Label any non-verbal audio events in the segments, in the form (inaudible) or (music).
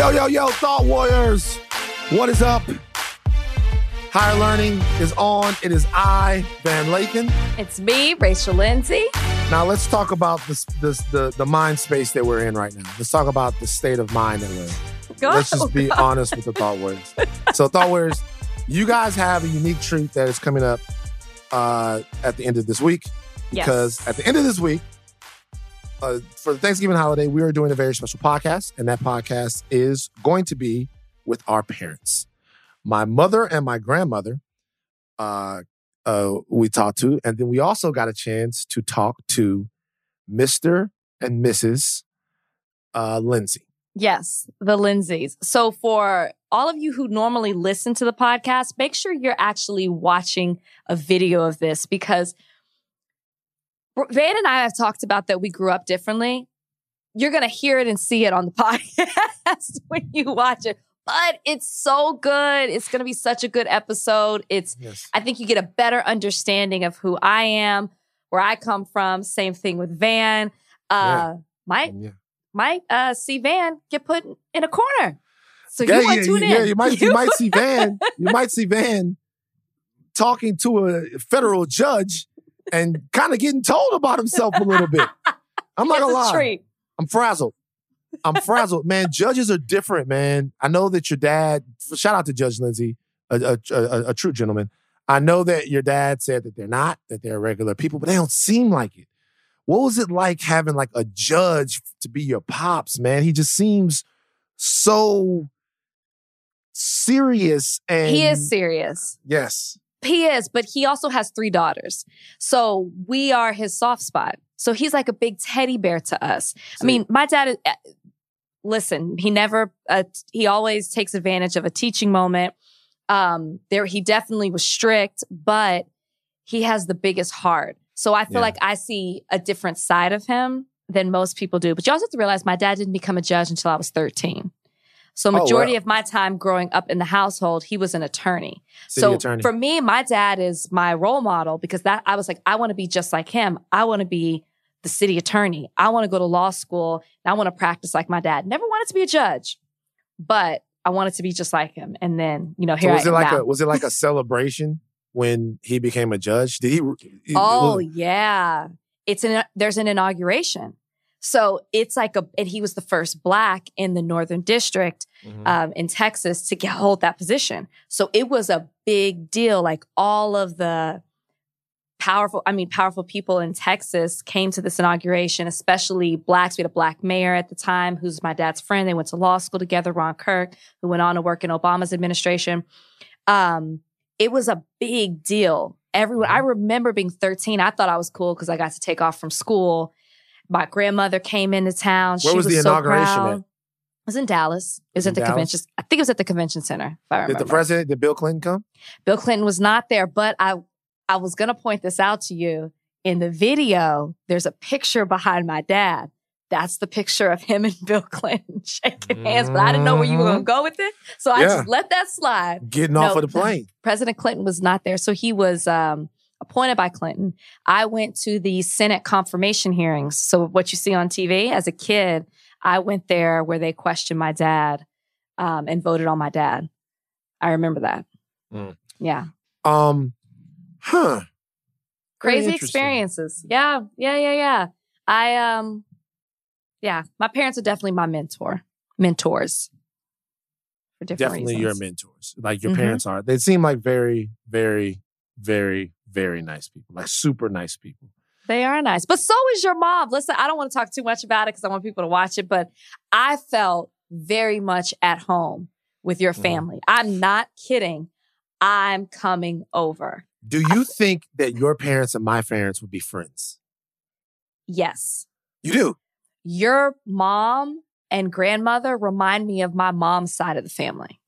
Yo, yo, yo, Thought Warriors. What is up? Higher Learning is on. It is I, Van Lathan. It's me, Rachel Lindsay. Now let's talk about this, this the the mind space that we're in right now. Let's talk about the state of mind that we're in. Let's just be (laughs) honest with the Thought Warriors. So Thought Warriors, you guys have a unique treat that is coming up uh, at the end of this week. Yes. Because at the end of this week, uh, for the Thanksgiving holiday, we are doing a very special podcast, and that podcast is going to be with our parents. My mother and my grandmother, uh, uh, we talked to, and then we also got a chance to talk to Mr. and Mrs. Uh, Lindsay. Yes, the Lindsays. So for all of you who normally listen to the podcast, make sure you're actually watching a video of this because Van and I have talked about that we grew up differently. You're going to hear it and see it on the (laughs) podcast when you watch it. But it's so good. It's going to be such a good episode. It's Yes. I think you get a better understanding of who I am, where I come from. Same thing with Van. Uh might Yeah. might uh see Van get put in a corner. So Yeah, you want yeah, tune yeah, in. you might you (laughs) might see Van. You might see Van talking to a federal judge and kind of getting told about himself a little bit. (laughs) I'm not gonna a lie. treat. I'm frazzled. I'm frazzled, man. Judges are different, man. I know that your dad. Shout out to Judge Lindsay, a, a, a, a true gentleman. I know that your dad said that they're not, that they're regular people, but they don't seem like it. What was it like having like a judge to be your pops, man? He just seems so serious and He is serious. Yes. He is, but he also has three daughters. So we are his soft spot. So he's like a big teddy bear to us. I mean, my dad is, uh, listen, he never, uh, he always takes advantage of a teaching moment. Um, there, he definitely was strict, but he has the biggest heart. So I feel Yeah. like I see a different side of him than most people do. But you also have to realize my dad didn't become a judge until I was 13. So Oh, wow. majority of my time growing up in the household, he was an attorney. City so attorney. for me, my dad is my role model because that I was like, I want to be just like him. I want to be the city attorney. I want to go to law school and I want to practice like my dad. Never wanted to be a judge, but I wanted to be just like him. And then, you know, So was I it am like now. a was it like a (laughs) celebration when he became a judge? Did he? he- Oh was- yeah, it's an there's an inauguration. So it's like a and he was the first black in the Northern District Mhm. um, in Texas to get, hold that position. So it was a big deal. Like all of the powerful, I mean, powerful people in Texas came to this inauguration, especially blacks. We had a black mayor at the time who's my dad's friend. They went to law school together, Ron Kirk, who went on to work in Obama's administration. Um, it was a big deal. Everyone, I remember being 13. I thought I was cool because I got to take off from school. My grandmother came into town. Where she was was, the so inauguration proud. at? It was in Dallas. It was In at the Dallas? convention. I think it was at the convention center. If I remember. Did the president, did Bill Clinton come? Bill Clinton was not there, but I I was gonna point this out to you. In the video, there's a picture behind my dad. That's the picture of him and Bill (laughs) Clinton shaking hands. But I didn't know where you were gonna go with it. So I Yeah. just let that slide. Getting No. off of the plane. President Clinton was not there. So he was um, appointed by Clinton. I went to the Senate confirmation hearings. So what you see on TV as a kid, I went there where they questioned my dad um, and voted on my dad. I remember that. Mm. Yeah. Um, huh. Crazy experiences. Yeah. Yeah. Yeah. Yeah. I, um, yeah, my parents are definitely my mentor, mentors for different Definitely your mentors, like your Mhm. parents are. They seem like very, very, very, very nice people, like super nice people. They are nice. But so is your mom. Listen, I don't want to talk too much about it because I want people to watch it, but I felt very much at home with your Mhm. family. I'm not kidding. I'm coming over. Do you think that your parents and my parents would be friends? Yes. You do. Your mom and grandmother remind me of my mom's side of the family.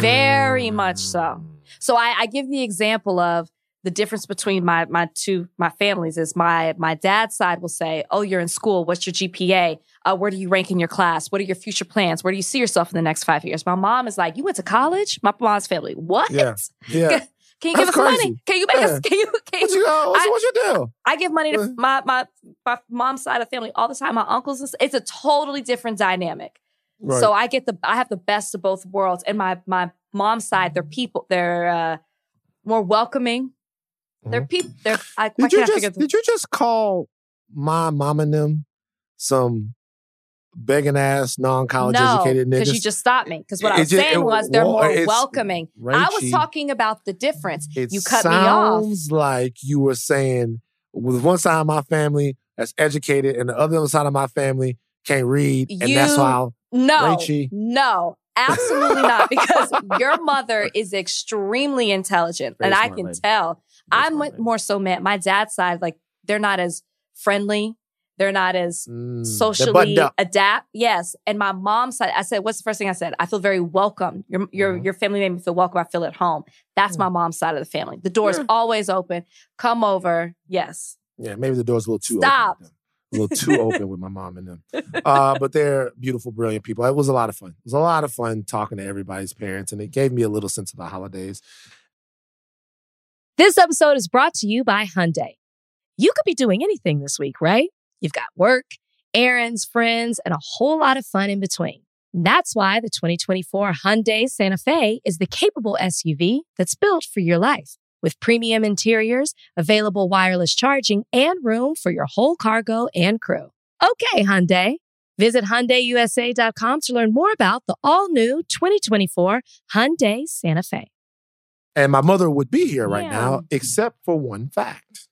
Very much so. So I, I give the example of the difference between my my two my families is my my dad's side will say, "Oh, you're in school. What's your GPA? Uh, where do you rank in your class? What are your future plans? Where do you see yourself in the next five years?" My mom is like, "You went to college?" My mom's family, what? Yeah. Yeah. (laughs) Can you give us crazy. money? Can you make Yeah. us? Can you? Can you uh, what's, I- what's your deal? I give money to my my my mom's side of family all the time. My uncles, it's a totally different dynamic. Right. So I get the I have the best of both worlds. And my my mom's side, they're people, they're uh, more welcoming. They're people. They're. I, I Mm-hmm. Did you just the- did you just call my mom and them some begging ass non college no, educated niggas? because you just stopped me. Because what I was just- saying it- was they're well, more it's- welcoming. I was talking about the difference. It you cut me off. sounds like you were saying with one side of my family that's educated and the other side of my family can't read, and that's why. I'll- No, Rachie. no, absolutely not. Because (laughs) your mother is extremely intelligent, Very and I can lady. tell. Very I'm lady. more so mad. My dad's side, like they're not as friendly. They're not as Mm, socially adapt. Yes, and my mom's side, I said, "What's the first thing I said? I feel very welcome. Your your Mhm. your family made me feel welcome. I feel at home. That's Mm. my mom's side of the family. The door's Yeah. always open. Come over. Yes. Yeah, maybe the door's a little too Stop. open. A little too open with my mom and them. Uh, but they're beautiful, brilliant people. It was a lot of fun. It was a lot of fun talking to everybody's parents, and it gave me a little sense of the holidays. This episode is brought to you by Hyundai. You could be doing anything this week, right? You've got work, errands, friends, and a whole lot of fun in between. That's why the 2024 Hyundai Santa Fe is the capable SUV that's built for your life. With premium interiors, available wireless charging, and room for your whole cargo and crew. Okay, Hyundai. Visit HyundaiUSA.com to learn more about the all-new 2024 Hyundai Santa Fe. And my mother would be here right Yeah. now, except for one fact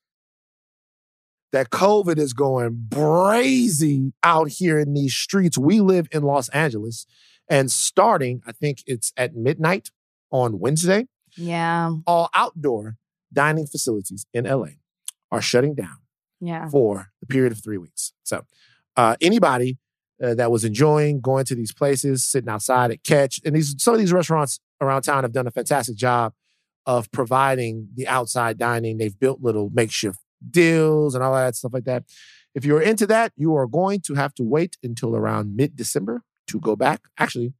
that COVID is going crazy out here in these streets. We live in Los Angeles, and starting, I think it's at midnight on Wednesday, Yeah. all outdoor dining facilities in LA are shutting down Yeah. for the period of three weeks. So, uh, anybody uh, that was enjoying going to these places, sitting outside at Catch, and these some of these restaurants around town have done a fantastic job of providing the outside dining. They've built little makeshift deals and all that stuff like that. If you're into that, you are going to have to wait until around mid December to go back. Actually,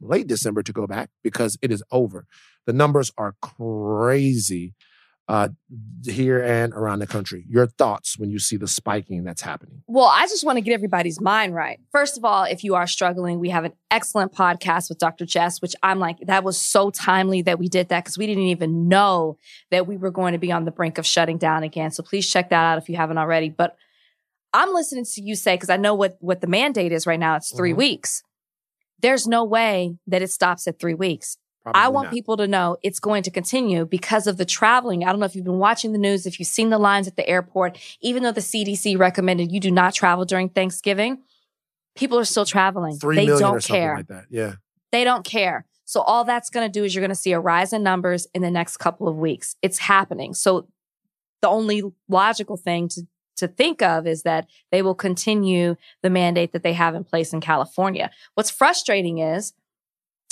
late December to go back because it is over. The numbers are crazy uh, here and around the country. Your thoughts when you see the spiking that's happening? Well, I just want to get everybody's mind right. First of all, if you are struggling, we have an excellent podcast with Dr. Jess, which I'm like, that was so timely that we did that because we didn't even know that we were going to be on the brink of shutting down again. So please check that out if you haven't already. But I'm listening to you say, because I know what, what the mandate is right now, it's 3 Mhm. weeks. There's no way that it stops at three weeks. Probably I want not. people to know it's going to continue because of the traveling. I don't know if you've been watching the news, if you've seen the lines at the airport, even though the CDC recommended you do not travel during Thanksgiving, people are still traveling. Three they million don't or something care. like that. Yeah. They don't care. So all that's going to do is you're going to see a rise in numbers in the next couple of weeks. It's happening. So the only logical thing to to think of is that they will continue the mandate that they have in place in California. What's frustrating is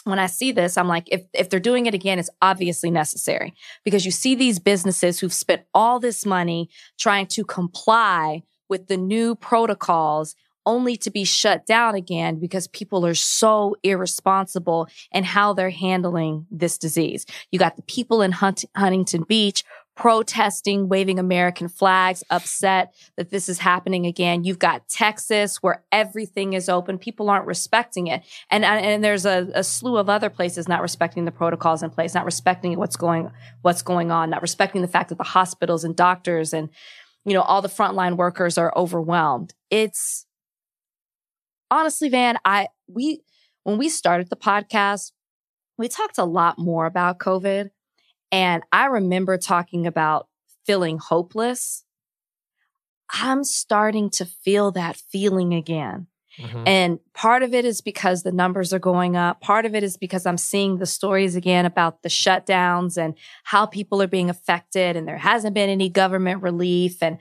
when I see this, I'm like, if if they're doing it again, it's obviously necessary because you see these businesses who've spent all this money trying to comply with the new protocols only to be shut down again because people are so irresponsible in how they're handling this disease. You got the people in Hunt- Huntington Beach protesting, waving American flags, upset that this is happening again. You've got Texas where everything is open. People aren't respecting it. And, and there's a, a slew of other places not respecting the protocols in place, not respecting what's going, what's going on, not respecting the fact that the hospitals and doctors and, you know, all the frontline workers are overwhelmed. It's honestly, Van, I, we, when we started the podcast, we talked a lot more about COVID. And I remember talking about feeling hopeless. I'm starting to feel that feeling again. Mhm. And part of it is because the numbers are going up. Part of it is because I'm seeing the stories again about the shutdowns and how people are being affected. And there hasn't been any government relief. And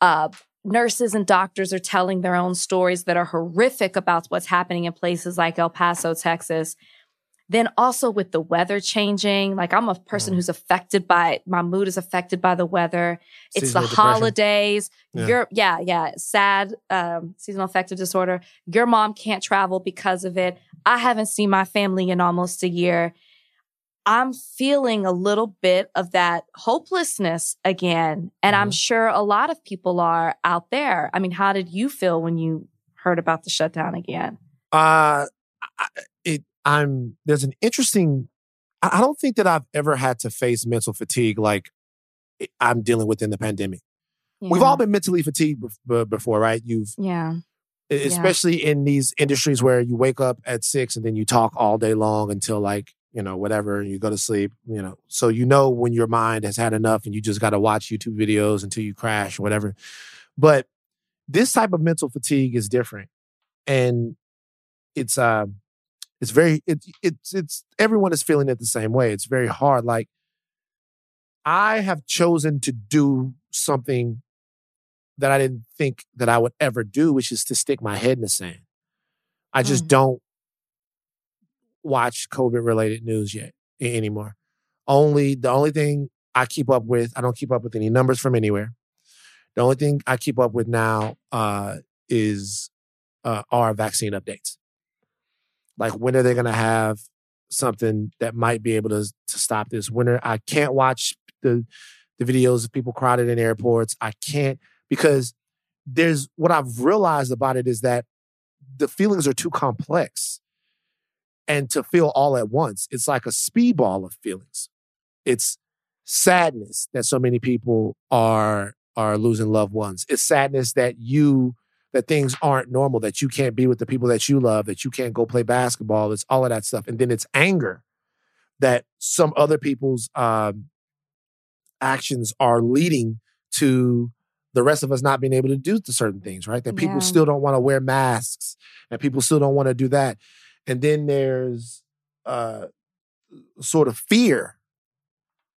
uh, nurses and doctors are telling their own stories that are horrific about what's happening in places like El Paso, Texas. Then also with the weather changing, like I'm a person Mhm. who's affected by my mood is affected by the weather. It's the depression. holidays. Yeah. Your yeah, yeah, sad um, seasonal affective disorder. Your mom can't travel because of it. I haven't seen my family in almost a year. I'm feeling a little bit of that hopelessness again, and I'm Mhm. sure a lot of people are out there. I mean, how did you feel when you heard about the shutdown again? Uh, it I'm there's an interesting. I, don't think that I've ever had to face mental fatigue like I'm dealing with in the pandemic. Yeah. We've all been mentally fatigued bef- before, right? You've Yeah. Especially in these industries where you wake up at six and then you talk all day long until like you know whatever and you go to sleep you know so you know when your mind has had enough and you just got to watch youtube videos until you crash or whatever but this type of mental fatigue is different and it's uh it's very it, it's it's everyone is feeling it the same way it's very hard like i have chosen to do something that I didn't think that I would ever do, which is to stick my head in the sand. I just Mm. don't watch COVID related news yet anymore. Only the only thing I keep up with, I don't keep up with any numbers from anywhere. The only thing I keep up with now uh, is uh, are vaccine updates. Like when are they going to have something that might be able to to stop this? When I can't watch the the videos of people crowded in airports. I can't because there's what I've realized about it is that the feelings are too complex. And to feel all at once, it's like a speedball of feelings. It's sadness that so many people are are losing loved ones. It's sadness that you that things aren't normal, that you can't be with the people that you love, that you can't go play basketball. It's all of that stuff. And then it's anger that some other people's um, actions are leading to the rest of us not being able to do certain things, right? That people Yeah. still don't want to wear masks and people still don't want to do that. And then there's uh sort of fear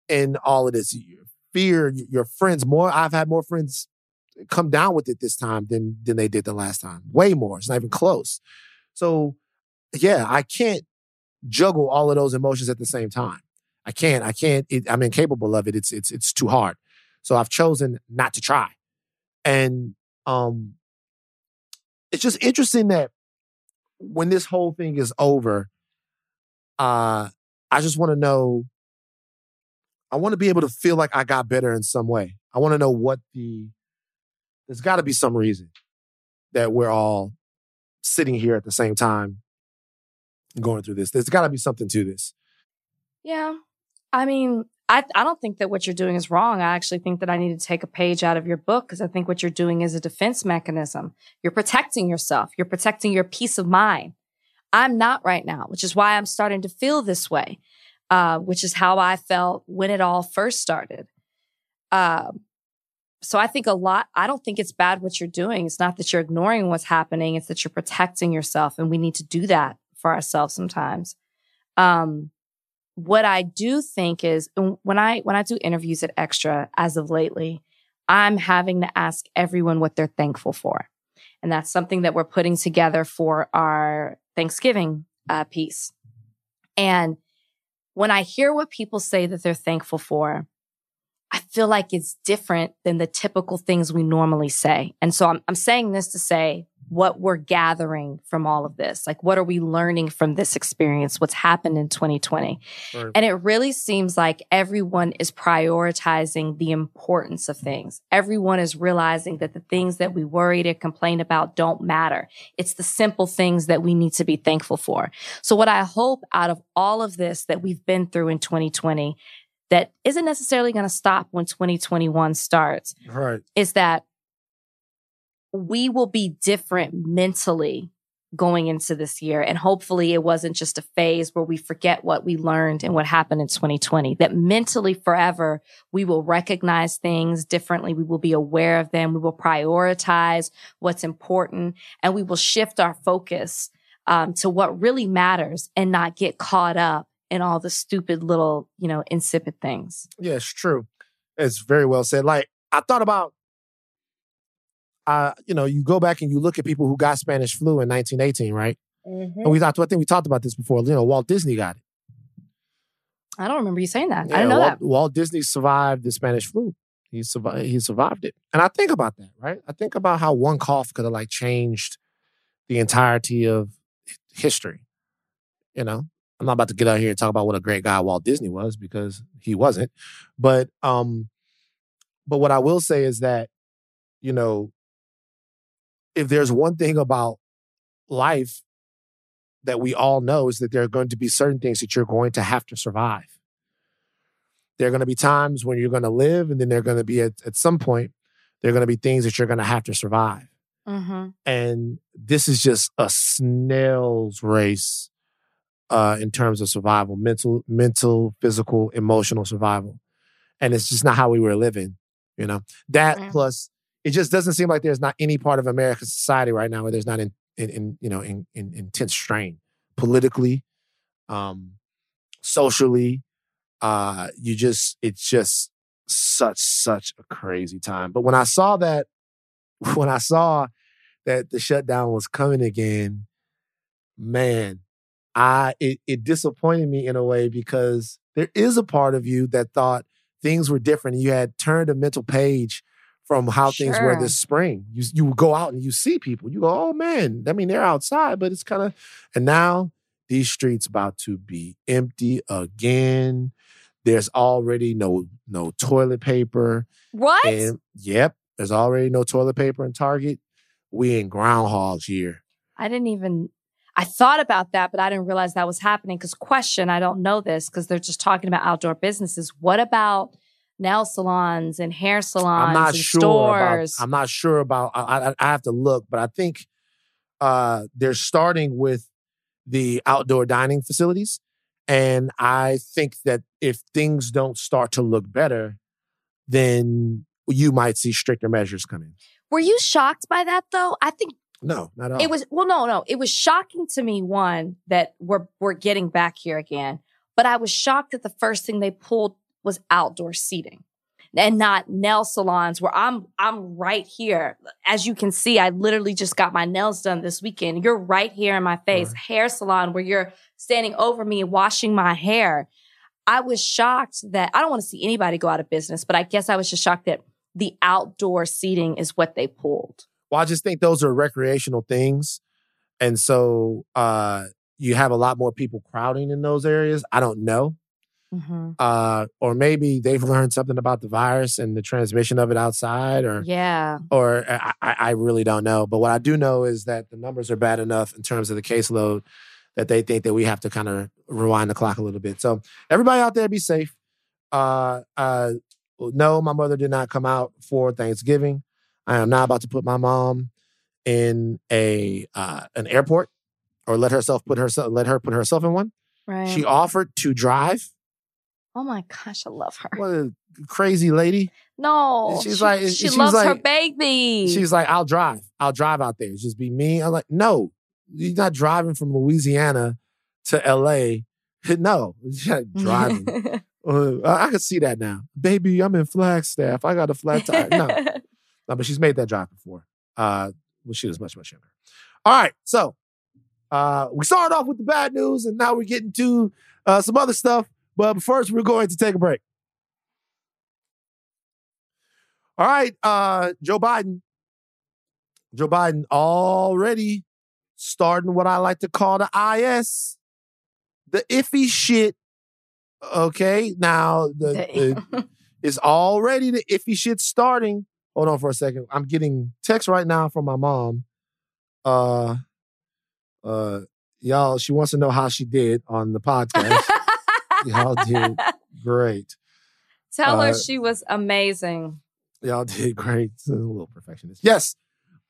in all of this. Fear your friends more. I've had more friends come down with it this time than than they did the last time. Way more. It's not even close. So yeah, I can't juggle all of those emotions at the same time. I can't. I can't. It, I'm incapable of it. It's it's it's too hard. So I've chosen not to try. And um, it's just interesting that when this whole thing is over, uh, I just want to know. I want to be able to feel like I got better in some way. I want to know what the. There's got to be some reason that we're all sitting here at the same time going through this. There's got to be something to this. Yeah. I mean, I, I don't think that what you're doing is wrong. I actually think that I need to take a page out of your book because I think what you're doing is a defense mechanism. You're protecting yourself, you're protecting your peace of mind. I'm not right now, which is why I'm starting to feel this way, uh, which is how I felt when it all first started. Um, so I think a lot, I don't think it's bad what you're doing. It's not that you're ignoring what's happening, it's that you're protecting yourself. And we need to do that for ourselves sometimes. Um, what I do think is when I when I do interviews at Extra as of lately, I'm having to ask everyone what they're thankful for. And that's something that we're putting together for our Thanksgiving uh, piece. And when I hear what people say that they're thankful for, I feel like it's different than the typical things we normally say. And so I'm, I'm saying this to say what we're gathering from all of this. Like, what are we learning from this experience? What's happened in 2020? Right. And it really seems like everyone is prioritizing the importance of things. Everyone is realizing that the things that we worried and complained about don't matter. It's the simple things that we need to be thankful for. So, what I hope out of all of this that we've been through in 2020 that isn't necessarily going to stop when 2021 starts Right. is that we will be different mentally going into this year. And hopefully it wasn't just a phase where we forget what we learned and what happened in 2020, that mentally forever we will recognize things differently. We will be aware of them. We will prioritize what's important and we will shift our focus um, to what really matters and not get caught up in all the stupid little, you know, insipid things. Yeah, it's true. It's very well said. Like I thought about, uh, you know, you go back and you look at people who got Spanish flu in 1918, right? And we thought, I think we talked about this before. You know, Walt Disney got it. I don't remember you saying that. Yeah, I didn't know Walt, that. Walt Disney survived the Spanish flu. He survived. He survived it, and I think about that. Right? I think about how one cough could have like changed the entirety of history. You know, I'm not about to get out here and talk about what a great guy Walt Disney was because he wasn't. But um, but what I will say is that, you know, if there's one thing about life that we all know is that there are going to be certain things that you're going to have to survive. There are going to be times when you're going to live, and then there are going to be at, at some point, there are going to be things that you're going to have to survive. Mm-hmm. And this is just a snail's race uh, in terms of survival, mental, mental, physical, emotional survival. And it's just not how we were living, you know. That plus, it just doesn't seem like there's not any part of American society right now where there's not in, in, in you know, in, in intense strain politically, um, socially. Uh, you just, it's just such, such a crazy time. But when I saw that, (laughs) when I saw that the shutdown was coming again, man, I it, it disappointed me in a way because there is a part of you that thought things were different. You had turned a mental page from how things were this spring. You you would go out and you see people. You go, oh man, I mean they're outside, but it's kind of and now these streets about to be empty again. There's already no no toilet paper. What? And yep, there's already no toilet paper in Target. We in Groundhog's year. I didn't even. I thought about that, but I didn't realize that was happening. Because question, I don't know this because they're just talking about outdoor businesses. What about nail salons and hair salons I'm not and sure stores? about. I'm not sure about. I, I, I have to look, but I think uh, they're starting with the outdoor dining facilities, and I think that if things don't start to look better, then you might see stricter measures come in. Were you shocked by that though? I think No, not at all. it was well, no, no. It was shocking to me, one, that we're we're getting back here again. But I was shocked that the first thing they pulled was outdoor seating. And not nail salons where I'm I'm right here. As you can see, I literally just got my nails done this weekend. You're right here in my face. Right. Hair salon where you're standing over me washing my hair. I was shocked that I don't want to see anybody go out of business, but I guess I was just shocked that the outdoor seating is what they pulled. Well, I just think those are recreational things. And so uh, you have a lot more people crowding in those areas. I don't know. Mm-hmm. Uh, or maybe they've (laughs) learned something about the virus and the transmission of it outside, or Yeah. or I, I I really don't know. But what I do know is that the numbers are bad enough in terms of the caseload that they think that we have to kind of rewind the clock a little bit. So everybody out there, be safe. Uh, uh, no, my mother did not come out for Thanksgiving. I am not about to put my mom in a uh, an airport or let herself put herself let her put herself in one. Right. She offered to drive. oh my gosh, I love her. What a crazy lady. No, she's she, like- she she's loves her baby. She's like, I'll drive. I'll drive out there. Just be me. I'm like, no, you're not driving from Louisiana to LA. (laughs) No, (laughs) driving. (laughs) Uh, I I can see that now. Baby, I'm in Flagstaff. I got a flat tire. No, no, but she's made that drive before. Uh, well, she was much, much younger. All right. So uh, we started off with the bad news and now we're getting to uh, some other stuff. But first, we're going to take a break. All right. Uh, Joe Biden. Joe Biden already starting what I like to call the IS, the iffy shit. Okay. Now, the, the (laughs) it's already the iffy shit starting. Hold on for a second. I'm getting text right now from my mom. Uh uh y'all, she wants to know how she did on the podcast. (laughs) y'all did great. Tell Uh, her she was amazing. Y'all did great. A little perfectionist. Yes.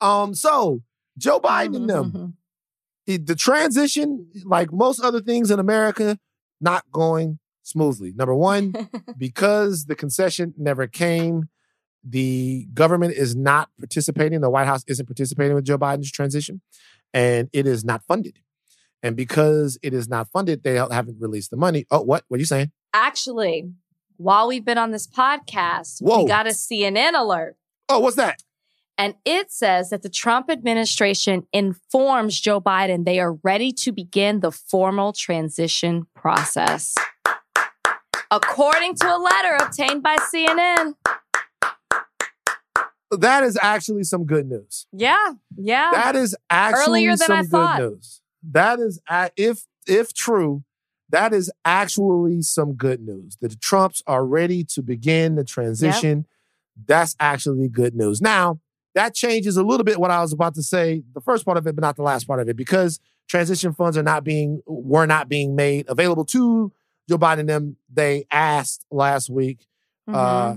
Um, so Joe Biden and them, Mhm. it- the transition, like most other things in America, not going smoothly. Number one, (laughs) because the concession never came, the government is not participating. The White House isn't participating with Joe Biden's transition, and it is not funded. And because it is not funded, they haven't released the money. Oh, what? What are you saying? Actually, while we've been on this podcast, Whoa. we got a CNN alert. Oh, what's that? And it says that the Trump administration informs Joe Biden they are ready to begin the formal transition process. According to a letter obtained by CNN. That is actually some good news. Yeah, yeah. That is actually Earlier than some I good thought. news. That is if if true, that is actually some good news. That the Trumps are ready to begin the transition. That's actually good news. Now, that changes a little bit what I was about to say, the first part of it, but not the last part of it, because transition funds are not being were not being made available to Joe Biden them. They asked last week Mhm. uh,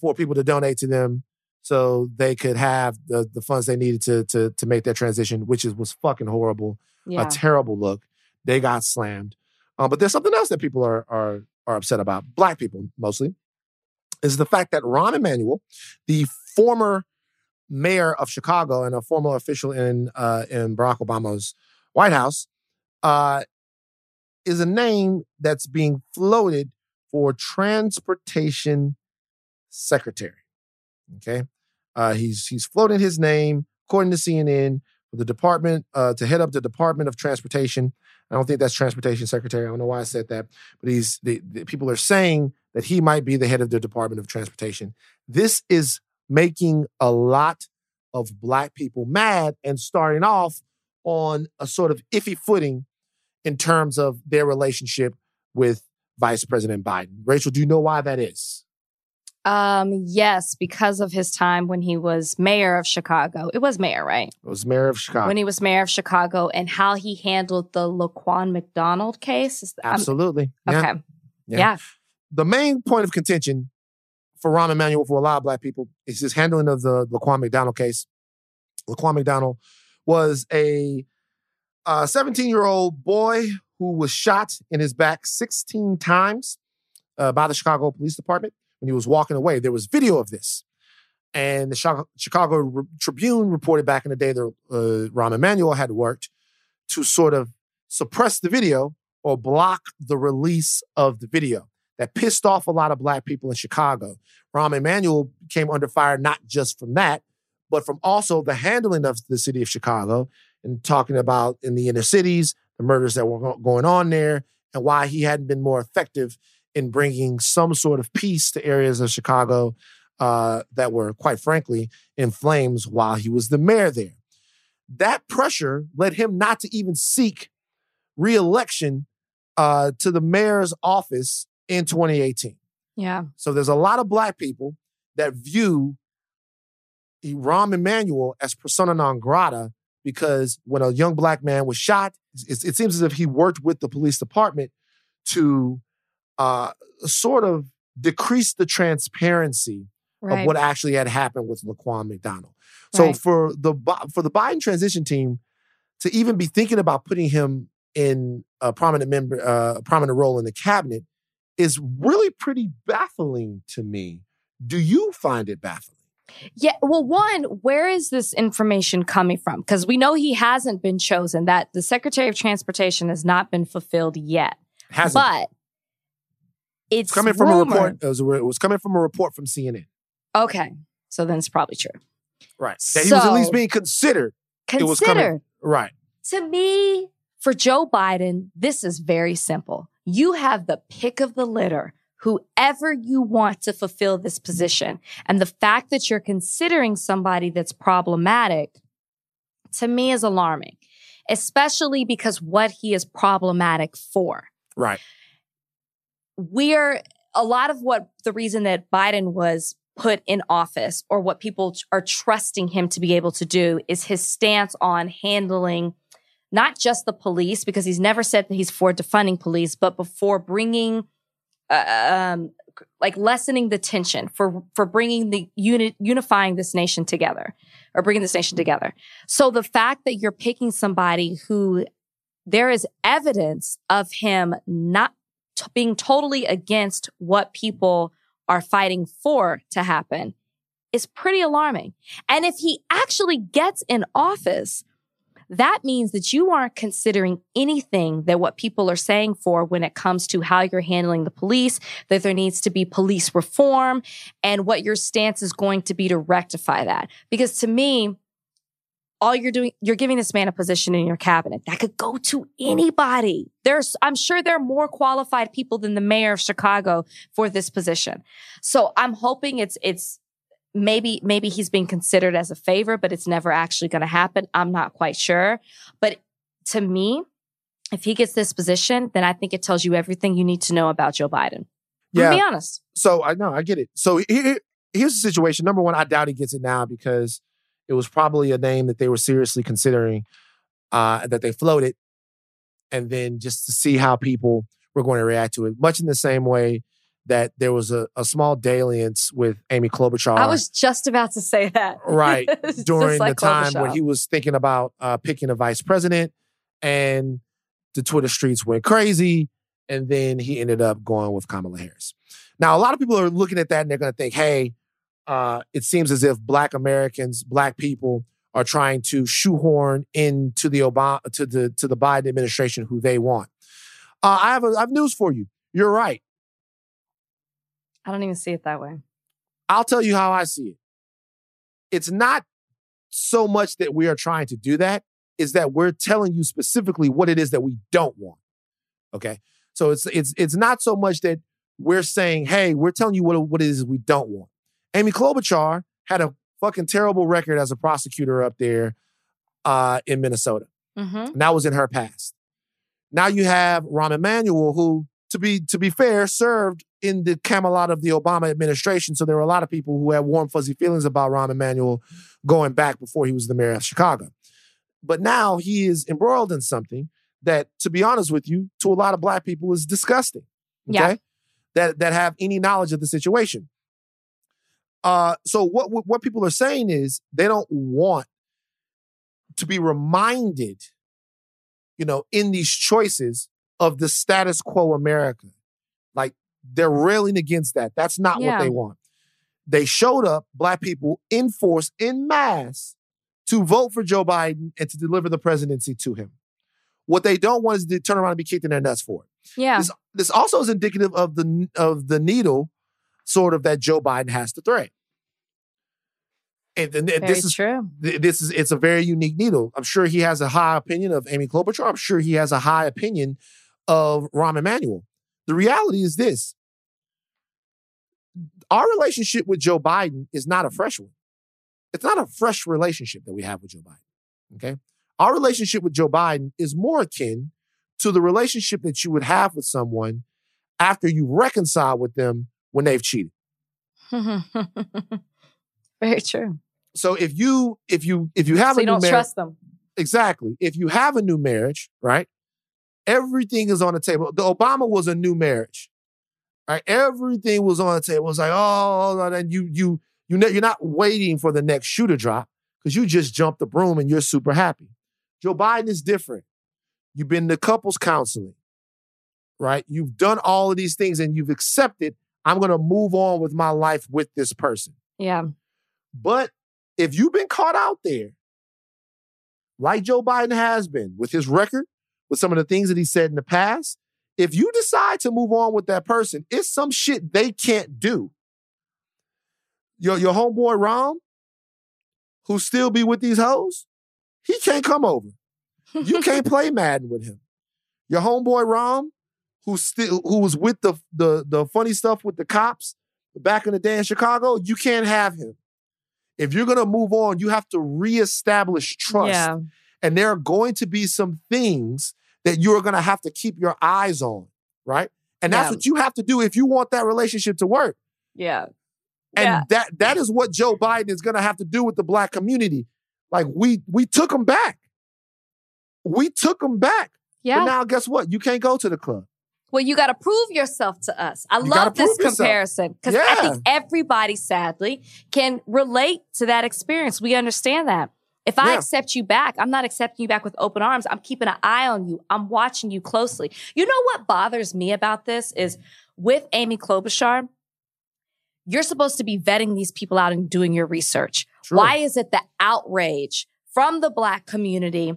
for people to donate to them so they could have the, the funds they needed to to to make their transition, which is was fucking horrible, yeah. a terrible look. They got slammed. Uh, but there's something else that people are are are upset about. Black people mostly is the fact that Rahm Emanuel, the former mayor of Chicago and a former official in uh, in Barack Obama's White House, uh, is a name that's being floated for transportation secretary. Okay, uh, he's he's floating his name according to CNN for the department uh, to head up the Department of Transportation. I don't think that's transportation secretary. I don't know why I said that, but he's the, the people are saying that he might be the head of the Department of Transportation. This is making a lot of black people mad and starting off on a sort of iffy footing in terms of their relationship with Vice President Biden. Rachel, do you know why that is? Um, yes, because of his time when he was mayor of Chicago. It was mayor, right? It was mayor of Chicago. When he was mayor of Chicago and how he handled the Laquan McDonald case. I'm- Absolutely. Yeah. okay. Yeah. Yeah. The main point of contention for Rahm Emanuel for a lot of black people is his handling of the Laquan McDonald case. Laquan McDonald was a 17 year old boy who was shot in his back 16 times uh, by the Chicago Police Department when he was walking away. There was video of this. And the Chicago, Tribune reported back in the day that uh, Rahm Emanuel had worked to sort of suppress the video or block the release of the video. That pissed off a lot of black people in Chicago. Rahm Emanuel came under fire not just from that, but from also the handling of the city of Chicago and talking about in the inner cities, the murders that were going on there, and why he hadn't been more effective in bringing some sort of peace to areas of Chicago uh, that were, quite frankly, in flames while he was the mayor there. That pressure led him not to even seek reelection uh, to the mayor's office in 2018. Yeah. So there's a lot of black people that view Rahm Emanuel as persona non grata because when a young black man was shot, it, it seems as if he worked with the police department to uh, sort of decrease the transparency Right. of what actually had happened with Laquan McDonald. So Right. for the for the Biden transition team to even be thinking about putting him in a prominent member, uh, a prominent role in the cabinet, is really pretty baffling to me. Do you find it baffling? Yeah. Well, one, where is this information coming from? Because we know he hasn't been chosen, that the Secretary of Transportation has not been fulfilled yet. Hasn't But it's coming from rumored- a report. It was, it was coming from a report from CNN. Okay. So then it's probably true. Right. That he was at least being considered. It was coming- Right. to me, for Joe Biden, this is very simple. You have the pick of the litter, whoever you want to fulfill this position. And the fact that you're considering somebody that's problematic, to me, is alarming, especially because what he is problematic for. Right. We're a lot of what the reason that Biden was put in office or what people are trusting him to be able to do is his stance on handling not just the police because he's never said that he's for defunding police but before bringing uh, um like lessening the tension for for bringing the unit unifying this nation together or bringing this nation together. So the fact that you're picking somebody who there is evidence of him not t- being totally against what people are fighting for to happen is pretty alarming. And if he actually gets in office, that means that you aren't considering anything that what people are saying for when it comes to how you're handling the police, that there needs to be police reform, and what your stance is going to be to rectify that. Because to me, all you're doing, you're giving this man a position in your cabinet that could go to anybody. There's, I'm sure there are more qualified people than the mayor of Chicago for this position. So I'm hoping it's, it's maybe, maybe he's being considered as a favor, but it's never actually going to happen. I'm not quite sure. But to me, if he gets this position, then I think it tells you everything you need to know about Joe Biden. Yeah. To be honest. So I know I get it. So here, here's the situation. Number one, I doubt he gets it now because It was probably a name that they were seriously considering uh, that they floated, and then just to see how people were going to react to it, much in the same way that there was a, a small dalliance with Amy Klobuchar. I was just about to say that. right (laughs) during like the time when he was thinking about uh, picking a vice president, and the Twitter streets went crazy, and then he ended up going with Kamala Harris. Now, a lot of people are looking at that and they're going to think, "Hey, uh, it seems as if Black Americans, Black people, are trying to shoehorn into the Obama to the to the Biden administration who they want." Uh, I have a, I have news for you. You're right. I don't even see it that way. I'll tell you how I see it. It's not so much that we are trying to do that, is that we're telling you specifically what it is that we don't want. Okay. So it's it's it's not so much that we're saying, hey, we're telling you what, what it is we don't want. Amy Klobuchar had a fucking terrible record as a prosecutor up there uh, in Minnesota. Mm-hmm. And that was in her past. Now you have Rahm Emanuel, who, to be to be fair, served in the Camelot of the Obama administration. So there were a lot of people who had warm, fuzzy feelings about Rahm Emanuel going back before he was the mayor of Chicago. But now he is embroiled in something that, to be honest with you, to a lot of black people is disgusting. Okay. Yeah. That that have any knowledge of the situation. Uh, so what what people are saying is they don't want to be reminded, you know, in these choices of the status quo America. Like they're railing against that. That's not what they want. They showed up, black people in force, in mass, to vote for Joe Biden and to deliver the presidency to him. What they don't want is to turn around and be kicked in their nuts for it. Yeah. This, this also is indicative of the of the needle, sort of that Joe Biden has to thread. And, and Very this is true. this is it's a very unique needle. I'm sure he has a high opinion of Amy Klobuchar. I'm sure he has a high opinion of Rahm Emanuel. The reality is this: our relationship with Joe Biden is not a fresh one. It's not a fresh relationship that we have with Joe Biden. Okay, our relationship with Joe Biden is more akin to the relationship that you would have with someone after you reconcile with them when they've cheated. (laughs) Very true. So if you if you if you have So a you new don't marriage, trust them. exactly. If you have a new marriage, right? Everything is on the table. The Obama was a new marriage, right? Everything was on the table. It's like, oh, oh, oh and you you you ne- you're not waiting for the next shoe to drop because you just jumped the broom and you're super happy. Joe Biden is different. You've been to couples counseling, right? You've done all of these things and you've accepted. I'm going to move on with my life with this person. Yeah. But if you've been caught out there, like Joe Biden has been with his record, with some of the things that he said in the past, if you decide to move on with that person, it's some shit they can't do. Your, your homeboy Rahm, who still be with these hoes, he can't come over. You can't (laughs) play Madden with him. Your homeboy Rahm, who still who was with the the the funny stuff with the cops back in the day in Chicago, you can't have him. If you're gonna move on, you have to reestablish trust. Yeah. And there are going to be some things that you're gonna have to keep your eyes on, right? And that's Yeah. what you have to do if you want that relationship to work. Yeah. And Yeah. that that is what Joe Biden is going to have to do with the black community. Like we we took them back. We took them back. Yeah. But now guess what? You can't go to the club. Well, you got to prove yourself to us. I You love this comparison because I think everybody, sadly, can relate to that experience. We understand that. If I Yeah. accept you back, I'm not accepting you back with open arms. I'm keeping an eye on you. I'm watching you closely. You know what bothers me about this is with Amy Klobuchar, you're supposed to be vetting these people out and doing your research. Sure. Why is it the outrage from the black community,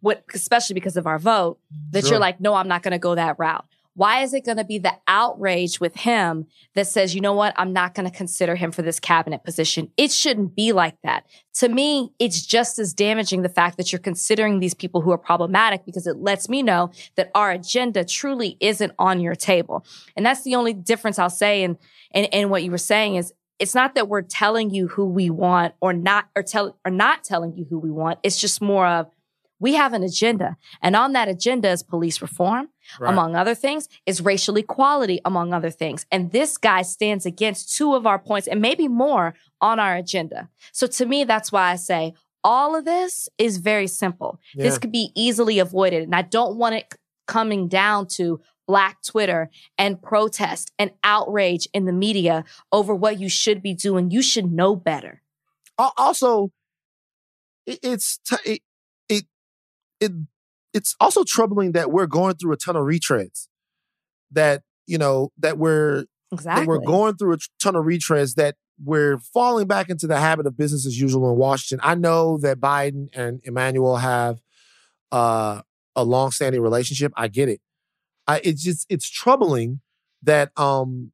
what, especially because of our vote, that you're like, no, I'm not going to go that route? Why is it going to be the outrage with him that says, you know what, I'm not going to consider him for this cabinet position? It shouldn't be like that. To me, it's just as damaging the fact that you're considering these people who are problematic because it lets me know that our agenda truly isn't on your table. And that's the only difference I'll say in, in, in what you were saying is it's not that we're telling you who we want or not or tell or not telling you who we want. It's just more of We have an agenda. And on that agenda is police reform, Right. among other things, is racial equality, among other things. And this guy stands against two of our points and maybe more on our agenda. So to me, that's why I say all of this is very simple. This could be easily avoided. And I don't want it coming down to Black Twitter and protest and outrage in the media over what you should be doing. You should know better. Also it's t- it, it it it's also troubling that we're going through a ton of retreads that you know that we're Exactly. that we're going through a ton of retreads that we're falling back into the habit of business as usual in Washington. I know that Biden and Emanuel have uh, a long-standing relationship. I get it. I, it's just it's troubling that um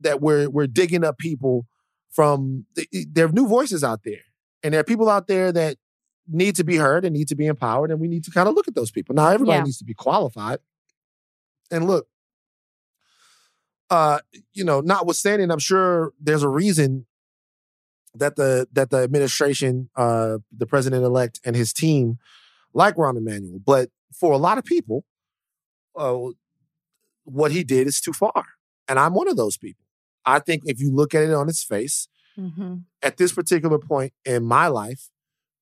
that we're we're digging up people from there are new voices out there, and there are people out there that need to be heard and need to be empowered, and we need to kind of look at those people. Now, everybody Yeah. needs to be qualified. And look, uh, you know, notwithstanding, I'm sure there's a reason that the that the administration, uh, the president elect and his team like Rahm Emanuel. But for a lot of people, uh, what he did is too far. And I'm one of those people. I think if you look at it on its face, hmm at this particular point in my life,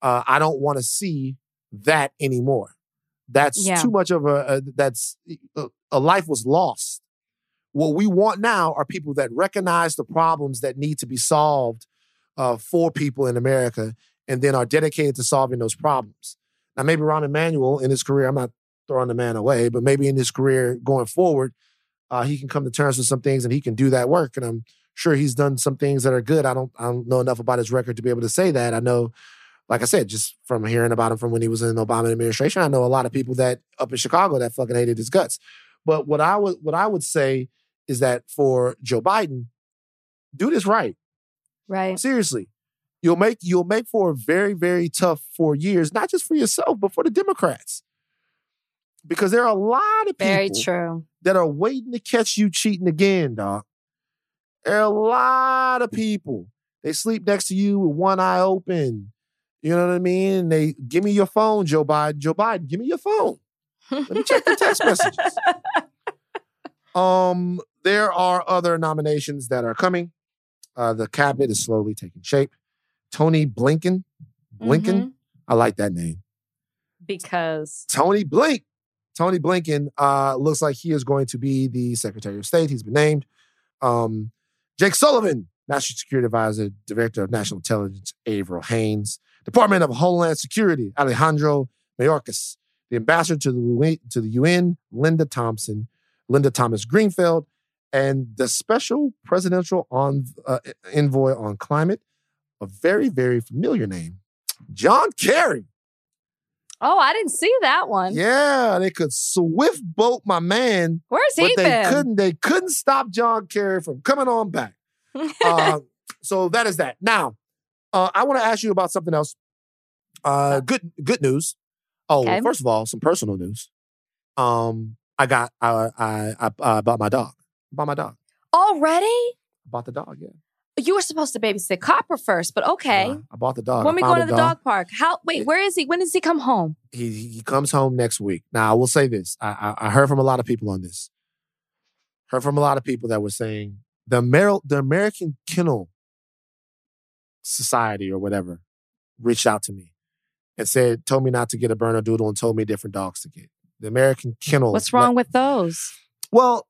uh, I don't want to see that anymore. That's Yeah. too much of a, a that's a, a life was lost. What we want now are people that recognize the problems that need to be solved uh, for people in America, and then are dedicated to solving those problems. Now, maybe Rahm Emanuel in his career, I'm not throwing the man away, but maybe in his career going forward, uh, he can come to terms with some things and he can do that work. And I'm sure he's done some things that are good. I don't I don't know enough about his record to be able to say that. I know, like I said, just from hearing about him from when he was in the Obama administration, I know a lot of people that up in Chicago that fucking hated his guts. But what I would what I would say is that for Joe Biden, do this right. Right. Seriously. You'll make you'll make for a very, very tough four years, not just for yourself, but for the Democrats. Because there are a lot of people Very true. that are waiting to catch you cheating again, dog. There are a lot of people. They sleep next to you with one eye open. You know what I mean? They give me your phone, Joe Biden. Joe Biden, give me your phone. Let me check the text messages. (laughs) Um, there are other nominations that are coming. Uh, the cabinet is slowly taking shape. Tony Blinken, Blinken, Mhm. I like that name. Because Tony Blink. Tony Blinken uh, looks like he is going to be the Secretary of State. He's been named. Um, Jake Sullivan, National Security Advisor, Director of National Intelligence, Avril Haines, Department of Homeland Security, Alejandro Mayorkas, the Ambassador to the, UN, to the UN, Linda Thompson, Linda Thomas Greenfield, and the Special Presidential on, uh, Envoy on Climate, a very, very familiar name, John Kerry. oh, I didn't see that one. Yeah, they could swift boat my man, Where's he but they been? couldn't. They couldn't stop John Kerry from coming on back. (laughs) Uh, so that is that. Now, uh, I want to ask you about something else. Uh, good, good news. Oh, Okay. first of all, some personal news. Um, I got, I, I, I, I bought my dog. Bought my dog. Already? Bought the dog. Yeah. You were supposed to babysit Copper first, but okay. Uh, I bought the dog. when we go to the dog park? How? Wait, where is he? When does he come home? he he comes home next week. Now I will say this: I, I I heard from a lot of people on this. Heard from a lot of people that were saying the Amer- the American Kennel Society or whatever reached out to me and said, told me not to get a Bernedoodle and told me different dogs to get. The American Kennel. What's wrong with those? Well,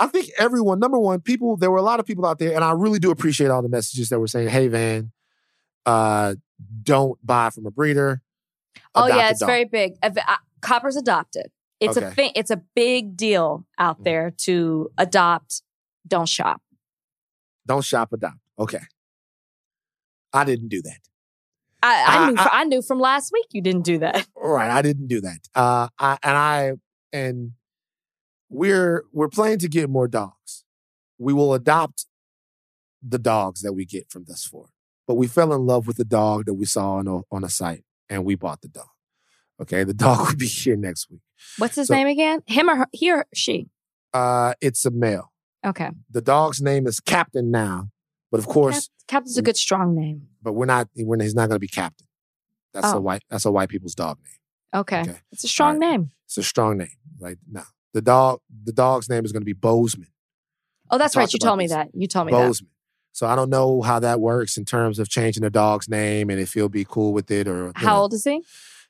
I think everyone, number one, people, there were a lot of people out there, and I really do appreciate all the messages that were saying, hey, Van, uh, don't buy from a breeder. Oh yeah, it's dog." very big. Uh, Copper's adopted. It's a thing. It's a big deal out Mhm. there to adopt. Don't shop. Don't shop, adopt. Okay. I didn't do that. I, I, knew. I- I, knew from last week you didn't do that. (laughs) Right, I didn't do that. Uh, I, and I and we're we're planning to get more dogs. We will adopt the dogs that we get from thus forth. But we fell in love with the dog that we saw on a, on a site, and we bought the dog. Okay, the (laughs) dog will be here next week. What's his So- name again? Him or her? He or she? Uh, it's a male. Okay. The dog's name is Captain now, but of course, Captain's a good strong name. but we're not. We're, he's not going to be Captain. That's a Oh. white. That's a white people's dog name. Okay. Okay. It's a strong right. name. It's a strong name. Like no, the dog, the dog's name is going to be Bozeman. Oh, that's right. You told me that. You told me that. So I don't know how that works in terms of changing the dog's name and if he'll be cool with it or. How know. old is he? I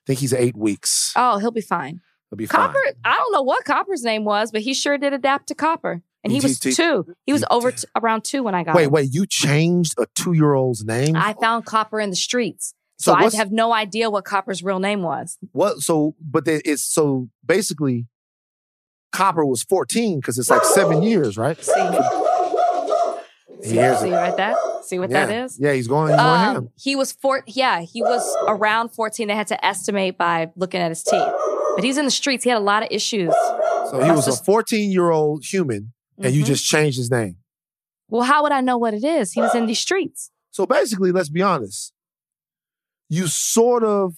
think he's eight weeks. Oh, he'll be fine. He'll be Copper, fine. I don't know what Copper's name was, but he sure did adapt to Copper. And he was two. He was over t- around two when I got Wait, him. wait! You changed a two-year-old's name? I found Copper in the streets. So, I have no idea what Copper's real name was. What? So, but there- it's so basically, Copper was fourteen because it's like seven years, right? See, see, see right that? See what yeah. that is? Yeah, he's going. He's going. Um, he was four. Yeah, he was around fourteen. They had to estimate by looking at his teeth. But he's in the streets. He had a lot of issues. So he was a fourteen-year-old human, and you Mhm. just changed his name. Well, how would I know what it is? He was in these streets. So basically, let's be honest. You sort of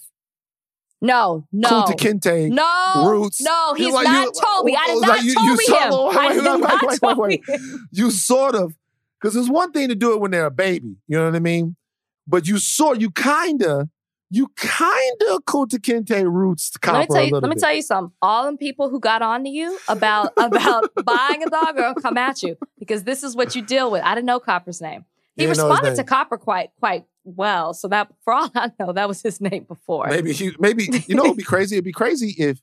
No, no, Kunta Kinte no, roots. no. He's like- not you- Toby. I oh, did not you- you Toby saw- him. oh, I did not wait, wait, Toby wait. him. you sort of because it's one thing to do it when they're a baby, you know what I mean? But you sort you kinda you kinda Kunta Kinte roots to Copper Let me tell you. Let me bit. tell you something. All them people who got on to you about about (laughs) buying a dog are gonna come at you because this is what you deal with. I didn't know Copper's name. He didn't responded to. Copper quite quite well. So that, for all I know, that was his name before. Maybe he maybe you know it'd be crazy. It'd be crazy if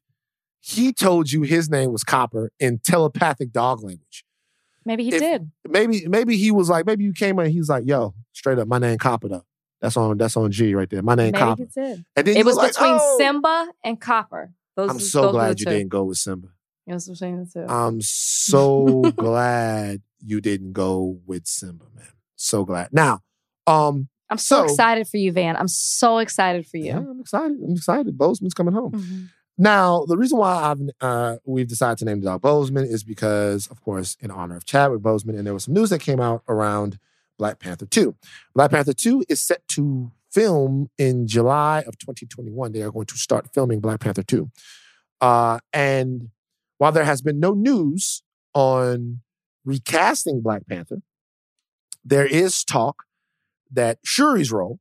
he told you his name was Copper in telepathic dog language. Maybe he if- did. Maybe maybe he was like maybe you came in. He's like, yo, straight up, my name Copper though. That's on that's on G right there. My name Maybe Copper. did. And then It was like, between oh. Simba and Copper. Those, I'm so glad you two. didn't go with Simba. It was between the too. I'm so (laughs) glad you didn't go with Simba, man. So glad. Now, um, I'm so, so- excited for you, Van. I'm so excited for yeah, you. I'm excited. I'm excited. Bozeman's coming home. Mhm. Now, the reason why I've uh, we've decided to name the dog Bozeman is because, of course, in honor of Chadwick Boseman, and there was some news that came out around Black Panther 2. Black Panther 2 is set to film in July of 2021. They are going to start filming Black Panther 2. Uh, and while there has been no news on recasting Black Panther, there is talk that Shuri's role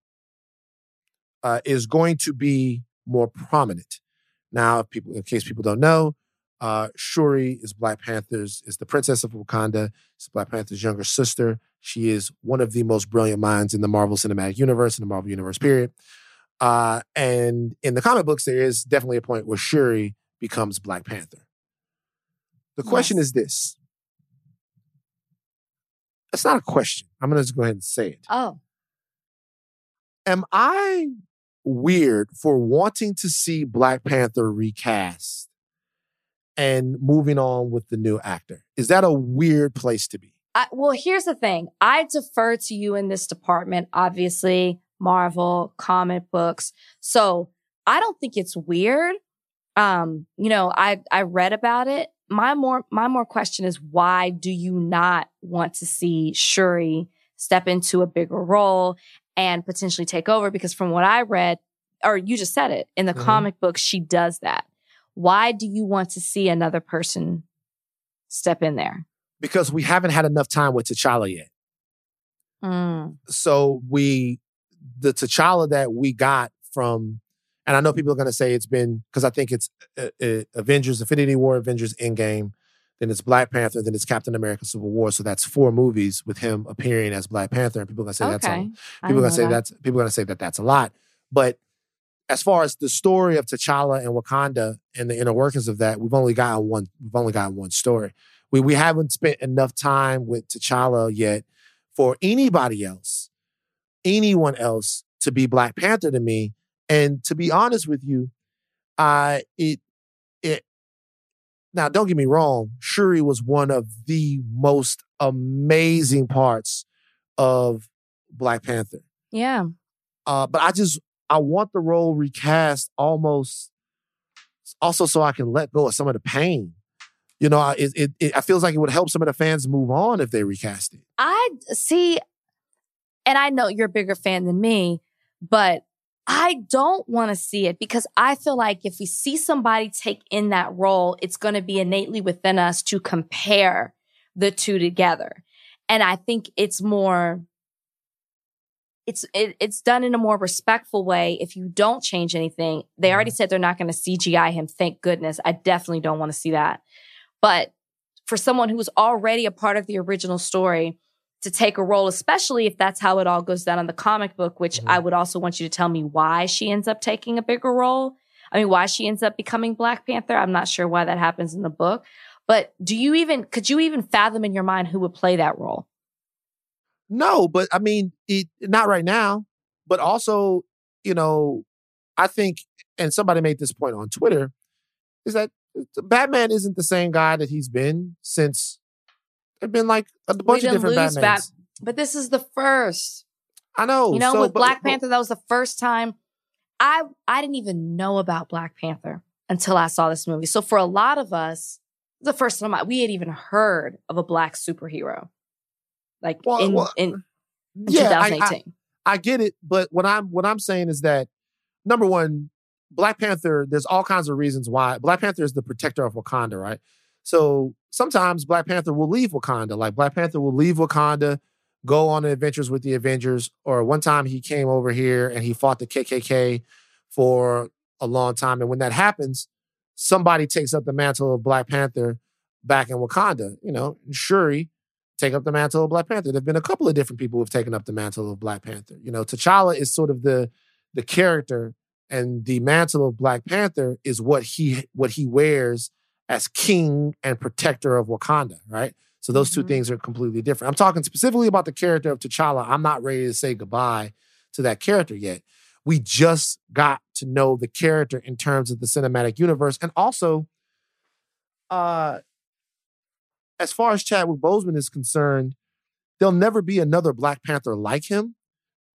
uh, is going to be more prominent. Now, people, in case people don't know, uh, Shuri is Black Panther's is the princess of Wakanda. It's Black Panther's younger sister. She is one of the most brilliant minds in the Marvel Cinematic Universe, in the Marvel Universe period. Uh, and in the comic books, there is definitely a point where Shuri becomes Black Panther. The question Yes. is this. It's not a question. I'm going to just go ahead and say it Oh, am I weird for wanting to see Black Panther recast and moving on with the new actor? Is that a weird place to be? I, well, here's the thing. I defer to you in this department, obviously, Marvel, comic books. So I don't think it's weird. Um, you know, I, I read about it. My more, my more question is why do you not want to see Shuri step into a bigger role and potentially take over? Because from what I read, or you just said it in the Mhm. comic book, she does that. Why do you want to see another person step in there? Because we haven't had enough time with T'Challa yet. Mm. So we, the T'Challa that we got from, and I know people are going to say it's been, because I think it's uh, uh, Avengers, Infinity War, Avengers Endgame, then it's Black Panther, then it's Captain America Civil War. So that's four movies with him appearing as Black Panther. And people are going to say that's a, people are gonna say that. that's people are gonna say that that's a lot. But as far as the story of T'Challa and Wakanda and the inner workings of that, we've only gotten one. We've only gotten one story. We we haven't spent enough time with T'Challa yet for anybody else, anyone else, to be Black Panther to me. And to be honest with you, I it it now don't get me wrong. Shuri was one of the most amazing parts of Black Panther. Yeah. Uh, but I just I want the role recast almost also so I can let go of some of the pain. You know, I- it, it, it feels like it would help some of the fans move on if they recast it. I see, and I know you're a bigger fan than me, but I don't want to see it because I feel like if we see somebody take in that role, it's going to be innately within us to compare the two together. And I think it's more it's it, it's done in a more respectful way. If you don't change anything, they already Mm-hmm. said they're not going to CGI him. Thank goodness. I definitely don't want to see that. But for someone who was already a part of the original story to take a role, especially if that's how it all goes down in the comic book, which Mhm. I would also want you to tell me why she ends up taking a bigger role. I mean, why she ends up becoming Black Panther. I'm not sure why that happens in the book. But do you even could you even fathom in your mind who would play that role? No, but I mean, it, not right now. But also, you know, I think, and somebody made this point on Twitter, is that Batman isn't the same guy that he's been since. There've been like a bunch of different Batmans. Bat- But this is the first. I know. You know, so, with but- Black but- Panther, that was the first time I I didn't even know about Black Panther until I saw this movie. So for a lot of us, the first time I, we had even heard of a black superhero, like Well, in, well, in, in yeah, I- I- 2018. I get it, but what I'm what I'm saying is that number one, Black Panther. There's all kinds of reasons why Black Panther is the protector of Wakanda, right? So sometimes Black Panther will leave Wakanda. Like Black Panther will leave Wakanda, go on adventures with the Avengers. Or one time he came over here and he fought the KKK for a long time. And when that happens, somebody takes up the mantle of Black Panther back in Wakanda. You know, Shuri take up the mantle of Black Panther. There've been a couple of different people who've taken up the mantle of Black Panther. You know, T'Challa is sort of the the character, and the mantle of Black Panther is what he what he wears as king and protector of Wakanda, right? So those two Mhm. things are completely different. I'm talking specifically about the character of T'Challa. I'm not ready to say goodbye to that character yet. We just got to know the character in terms of the cinematic universe, and also, uh, as far as Chadwick Boseman is concerned, there'll never be another Black Panther like him,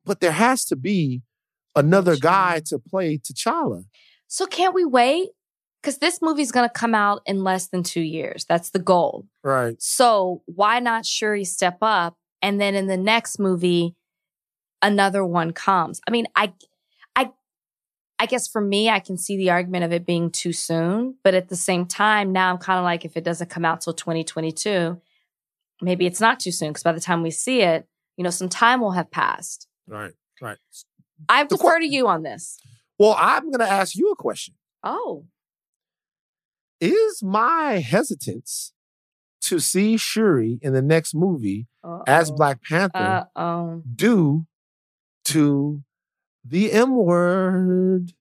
but there has to be another guy to play T'Challa. So can't we wait? Because this movie's going to come out in less than two years. That's the goal. Right. So why not Shuri step up and then in the next movie another one comes? I mean, I I I guess for me I can see the argument of it being too soon, but at the same time now I'm kind of like if it doesn't come out till 2022, maybe it's not too soon because by the time we see it, you know, some time will have passed. Right. Right. I defer que- to you on this. Well, I'm going to ask you a question. Oh, Is my hesitance to see Shuri in the next movie as uh-oh. Black Panther Uh-oh. due to the M word,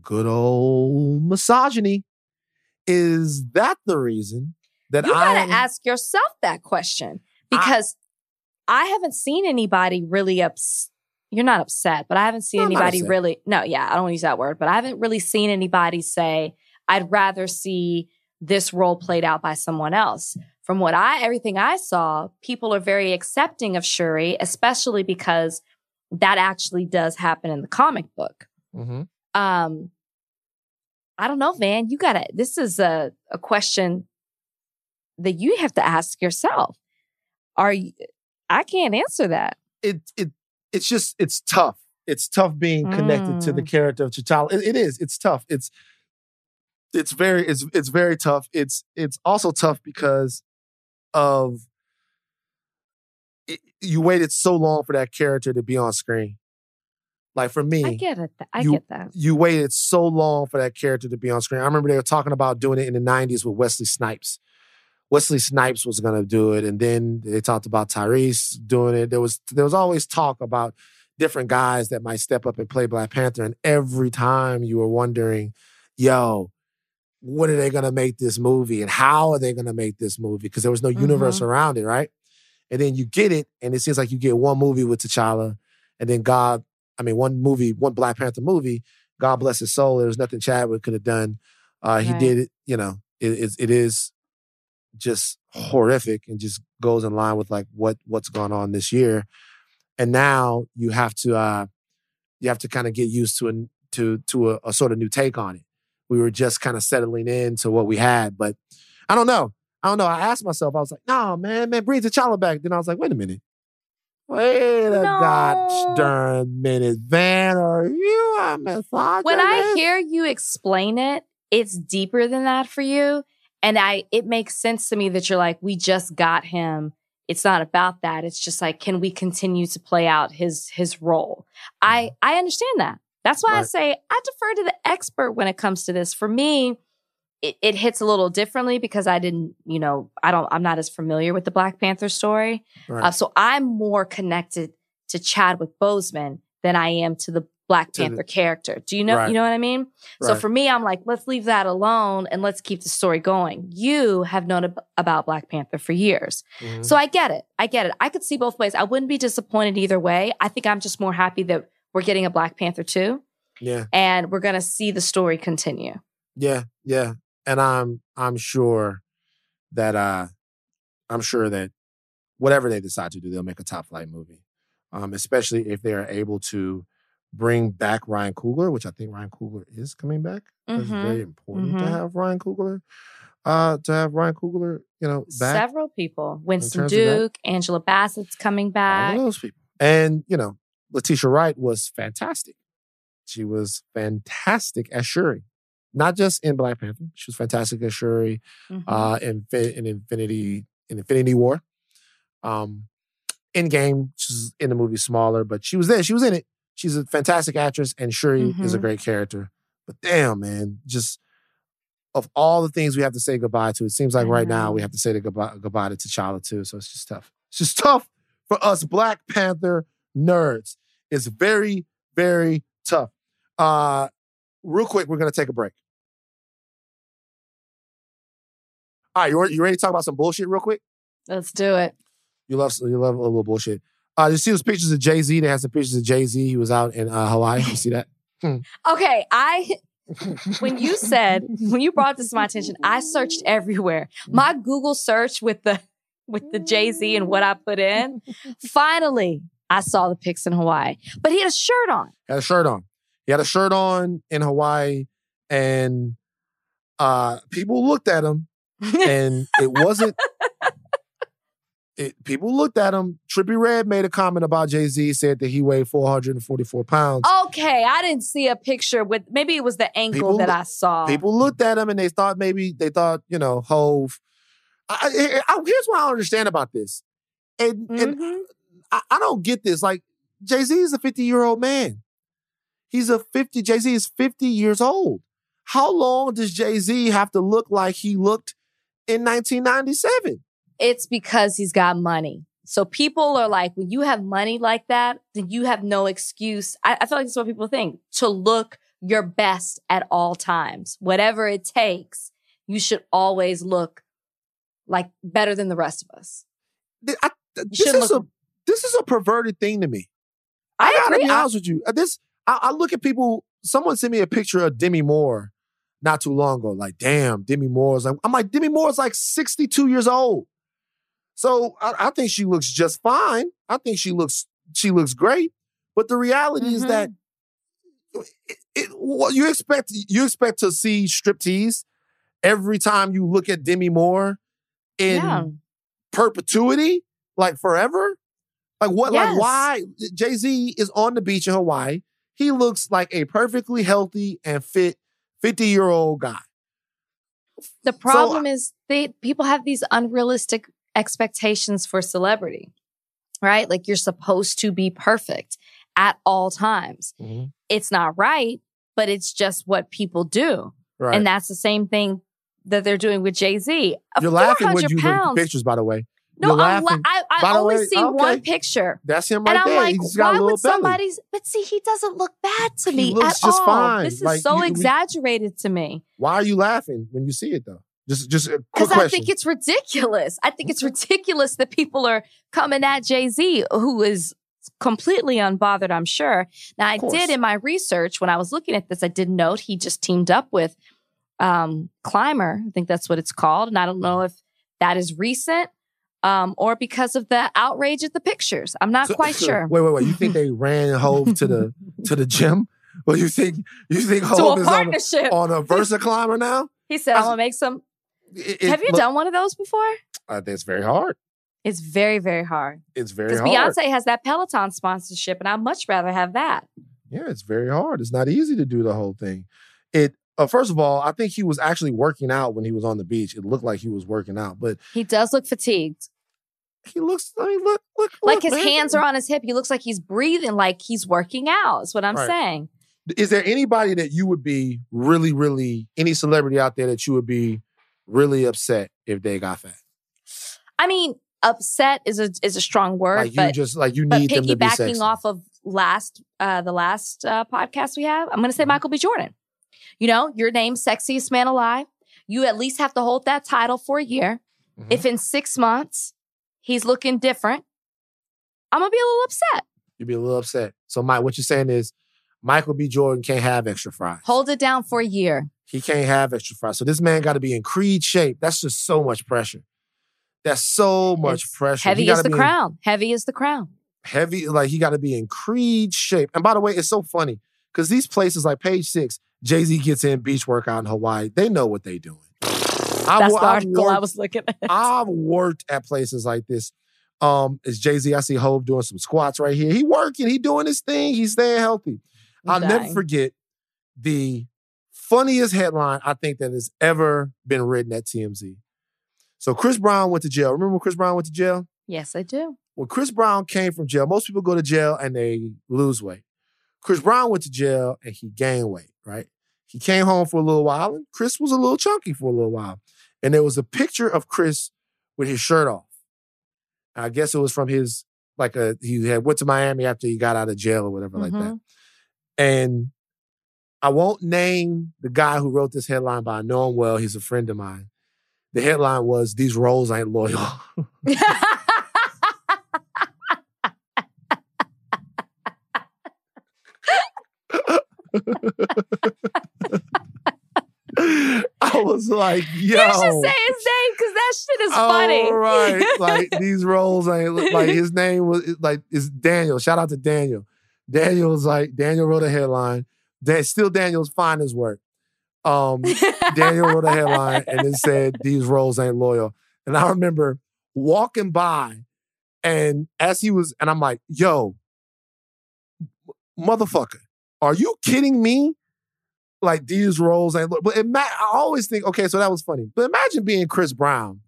good old misogyny? Is that the reason that You I gotta ask yourself that question because I, haven't seen anybody really ups. You're not upset, but I haven't seen I'm anybody really. No, yeah, I don't use that word, but I haven't really seen anybody say, "I'd rather see this role played out by someone else." From what I, everything I saw, people are very accepting of Shuri, especially because that actually does happen in the comic book. Mhm. Um, I don't know, man. You gotta. This is a a question that you have to ask yourself. Are you? I can't answer that. it it it's just it's tough. It's tough being connected to the Mm. character of T'Challa. It- it is. It's tough. It's it's very it's it's very tough. It's it's also tough because of it, you waited so long for that character to be on screen. Like for me, I get it. I you- get that. you waited so long for that character to be on screen. I remember they were talking about doing it in the 90s with Wesley Snipes. Wesley Snipes was going to do it and then they talked about Tyrese doing it. There was there was always talk about different guys that might step up and play Black Panther and every time you were wondering, yo, when are they going to make this movie and how are they going to make this movie because there was no universe around it, right? And then you get it and it seems like you get one movie with T'Challa and then God I mean, one movie, one Black Panther movie. God bless his soul. There was nothing Chadwick could have done. Uh, he Right. did it. You know, it, it, it is just horrific and just goes in line with like what what's gone on this year. And now you have to uh, you have to kind of get used to an to to a, a sort of new take on it. We were just kind of settling into what we had, but I don't know. I don't know. I asked myself. I was like, "No, man, man, bring T'Challa back." Then I was like, "Wait a minute." Wait a No. gosh darn minute, Van. Are you a misogynist? When I hear you explain it, it's deeper than that for you, and I it makes sense to me that you're like, we just got him it's not about that. It's just like, can we continue to play out his his role? I I understand that. That's why I say I defer to the expert when it comes to this. For me, it, it hits a little differently because I didn't, you know, I don't, I'm not as familiar with the Black Panther story. Right. Uh, so I'm more connected to Chadwick Boseman than I am to the Black To the- Panther character. Do you know? Right. You know what I mean? So for me, I'm like, let's leave that alone and let's keep the story going. You have known ab- about Black Panther for years. Mhm. So I get it. I get it. I could see both ways. I wouldn't be disappointed either way. I think I'm just more happy that we're getting a Black Panther too, yeah. and we're going to see the story continue. Yeah, yeah. And I'm I'm sure that uh I'm sure that whatever they decide to do, they'll make a top flight movie. Um, especially if they are able to bring back Ryan Coogler, which I think Ryan Coogler is coming back. It's Mhm. very important to Mhm. have Ryan Coogler. Uh, to have Ryan Coogler, you know, back. Several people. Winston terms of that- Duke, Angela Bassett's coming back. those people. And, you know, Letitia Wright was fantastic. She was fantastic as Shuri. Not just in Black Panther. She was fantastic as Shuri Mhm. uh in, in Infinity in Infinity War. Um Endgame, she's in the movie smaller, but she was there. She was in it. She's a fantastic actress, and Shuri is a Mhm. great character. But damn, man, just of all the things we have to say goodbye to, it seems like right now we have to say the goodbye, goodbye to T'Challa too. So it's just tough. It's just tough for us Black Panther nerds. It's very, very tough. Uh, real quick, we're gonna take a break. All right, you you ready to talk about some bullshit real quick? Let's do it. You love you love a little bullshit. Uh, you see those pictures of Jay Z? They had some pictures of Jay Z. He was out in uh, Hawaii. You see that? Okay, I when you said when you brought this to my attention, I searched everywhere. My Google search with the with the Jay Z and what I put in. Finally, I saw the pics in Hawaii, but he had a shirt on. had a shirt on. He had a shirt on in Hawaii, and uh, people looked at him, (laughs) and it wasn't. It, people looked at him. Trippie Redd made a comment about Jay Z, said that he weighed 444 pounds. okay, I didn't see a picture with maybe it was the ankle People that look- I saw. People looked at him and they thought maybe they thought you know Hove. I, I, I- here's what I understand about this, and and Mhm. I, I don't get this. Like Jay Z is a 50 year old man. He's a 50. Jay Z is 50 years old. How long does Jay Z have to look like he looked in 1997? It's because he's got money. So people are like, when you have money like that, then you have no excuse. I, I feel like that's what people think to look your best at all times. Whatever it takes, you should always look like better than the rest of us. I- this is a this is a perverted thing to me. I, gotta agree. be I- honest with you. Uh, This I, I look at people. Someone sent me a picture of Demi Moore not too long ago. Like, damn, Demi Moore's like. I'm like, Demi Moore's like 62 years old. So I, I think she looks just fine. I think she looks she looks great. But the reality is Mhm. that it, it, what you expect you expect to see striptease every time you look at Demi Moore in yeah. perpetuity, like forever? Like what? Yes. Like why? Jay Z is on the beach in Hawaii. He looks like a perfectly healthy and fit fifty year old guy. The problem is they people have these unrealistic expectations for celebrity, right? Like you're supposed to be perfect at all times. Mm-hmm. It's not right, but it's just what people do. Right. And that's the same thing that they're doing with Jay Z. You're laughing when 400 you look at pictsee by the way. No, I'm la- laughing. I, I only way, see okay. one picture. That's him right and I'm there. like, He's got a little would belly. somebody's? But see, he doesn't look bad to He me looks at just all. fine. This is Like, so you- we- exaggerated to me. Why are you laughing when you see it though? Just just a quick Because I think it's ridiculous. I think it's ridiculous that people are coming at Jay Z, who is completely unbothered, I'm sure. Now, I did in my research when I was looking at this, I did note he just teamed up with um, Climber. I think that's what it's called. And I don't know if that is recent um, or because of the outrage at the pictures. I'm not So- quite (laughs) sure. Wait, wait, wait. You think they (laughs) ran Hove to the to the gym? Well, you think you think Hove is on a, on a Versa climber now? he said, I'm to make some. It- Have you look, done one of those before? I think it's very hard. It's very, very hard. It's very Because hard. Beyonce has that Peloton sponsorship, and I'd much rather have that. Yeah, it's very hard. It's not easy to do the whole thing. It uh, first of all, I think he was actually working out when he was on the beach. It looked like he was working out, but He does look fatigued. he looks. I mean, look, look, like look, his man. hands are on his hip. He looks like he's breathing, like he's working out. Is what I'm Right. saying. Is there anybody that you would be really, really any celebrity out there that you would be really upset if they got fat? I mean, upset is a is a strong word, Like you but just like you need them to be sexy. off of last uh the last uh podcast we have, I'm gonna Mm-hmm. say Michael B. Jordan. You know, your name's sexiest man alive. You at least have to hold that title for a year. Mhm. If in six months he's looking different, I'm gonna be a little upset. You'd be a little upset. So, Mike, what you're saying is Michael B. Jordan can't have extra fries. Hold it down for a year. He can't have extra fries. So this man got to be in Creed shape. That's just so much pressure. That's so much It's pressure. Heavy is the be in crown. Heavy is the crown. Heavy, like he got to be in Creed shape. And by the way, it's so funny because these places like Page Six, Jay Z gets in beach workout in Hawaii. They know what they're doing. (laughs) That's wo- the I've article I was looking at. I've worked at places like this. Um, it's Jay Z. I see Hove doing some squats right here. He working. He doing his thing. He's staying healthy. I'll never forget the funniest headline I think that has ever been written at TMZ. So Chris Brown went to jail. Remember when Chris Brown went to jail? Yes, I do. When Chris Brown came from jail, most people go to jail and they lose weight. Chris Brown went to jail and he gained weight, right? He came home for a little while and Chris was a little chunky for a little while. And there was a picture of Chris with his shirt off. I guess it was from his like a he had went to Miami after he got out of jail or whatever like that. Mhm. And I won't name the guy who wrote this headline, but I know him well. He's a friend of mine. The headline was "These roles ain't loyal." (laughs) I was like, "Yo." You should say his name because that shit is funny. Oh, right. (laughs) Like these roles ain't look- like his name was like is Daniel. Shout out to Daniel. Daniel was like Daniel wrote a headline. Dan, still Daniel's finest work. Um, Daniel wrote a headline and it said these roles ain't loyal. And I remember walking by and as he was, and I'm like, yo, motherfucker, are you kidding me? Like these roles ain't loyal. But ima- I always think, okay, so that was funny. But imagine being Chris Brown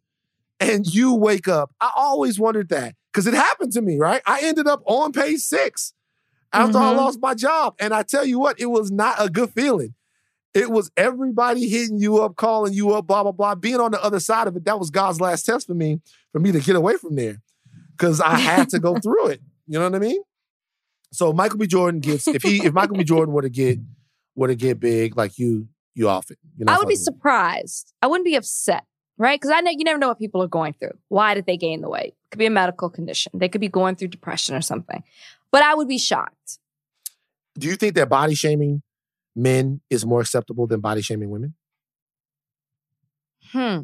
and you wake up. I always wondered that because it happened to me, right? I ended up on page six after I Mhm. lost my job. And I tell you what, it was not a good feeling. It was everybody hitting you up, calling you up, blah, blah, blah. Being on the other side of it, that was God's last test for me, for me to get away from there. Because I had to go through it. You know what I mean? So Michael B. Jordan gets, if he if Michael B. Jordan were to get were to get big, like you, you off it. You're not I would be fucking with it. surprised. I wouldn't be upset, right? Because I know you never know what people are going through. Why did they gain the weight? It could be a medical condition. They could be going through depression or something. But I would be shocked. Do you think that body shaming men is more acceptable than body shaming women? Hmm.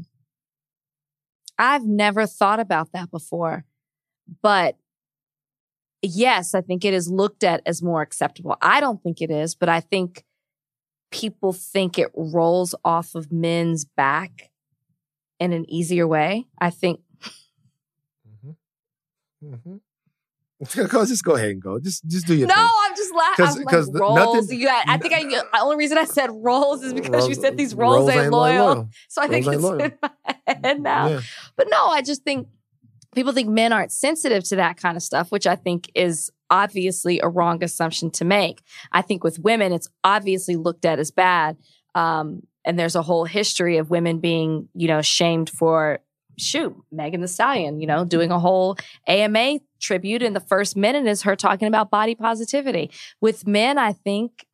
I've never thought about that before. But yes, I think it is looked at as more acceptable. I don't think it is, but I think people think it rolls off of men's back in an easier way. I think Mm-hmm. Mm-hmm. (laughs) just go ahead and go. Just just do your No, thing. No, I'm just laughing. Because like rolls. nothing- you got, I think I, the only reason I said rolls is because you said these rolls, rolls ain't, loyal. So I think Rolls it's loyal. in my (laughs) head now. Yeah. But no, I just think people think men aren't sensitive to that kind of stuff, which I think is obviously a wrong assumption to make. I think with women, it's obviously looked at as bad. Um, and there's a whole history of women being, you know, shamed for shoot, Megan Thee Stallion, you know, doing a whole AMA tribute. And the first minute is her talking about body positivity. With men, I think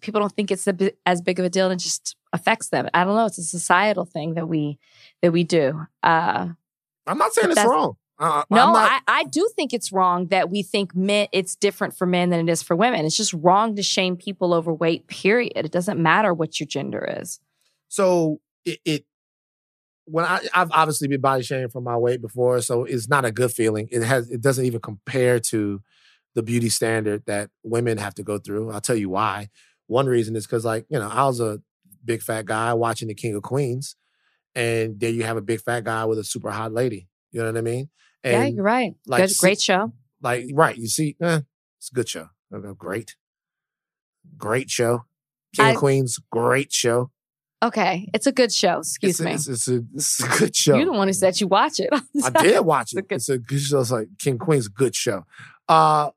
people don't think it's a, as big of a deal and it just affects them. I don't know. It's a societal thing that we, that we do. Uh, I'm not saying it's wrong. Uh, no, I'm not, I, I do think it's wrong that we think men it's different for men than it is for women. It's just wrong to shame people over weight, period. It doesn't matter what your gender is. so it, it when I I've obviously been body shamed for my weight before, so it's not a good feeling. It has it doesn't even compare to the beauty standard that women have to go through. I'll tell you why. One reason is because like you know I was a big fat guy watching the King of Queens, and there you have a big fat guy with a super hot lady. You know what I mean? And yeah, you're right. like, Good, great show. like right, you see, eh, it's a good show. Great, great show. King I- of Queens, great show. Okay, it's a good show. Excuse it's, me. A, it's, it's, a, it's a good show. You the one who said you watch it. (laughs) I did watch it. It's a good- It's a good show. It's like King Queen's a good show. Uh,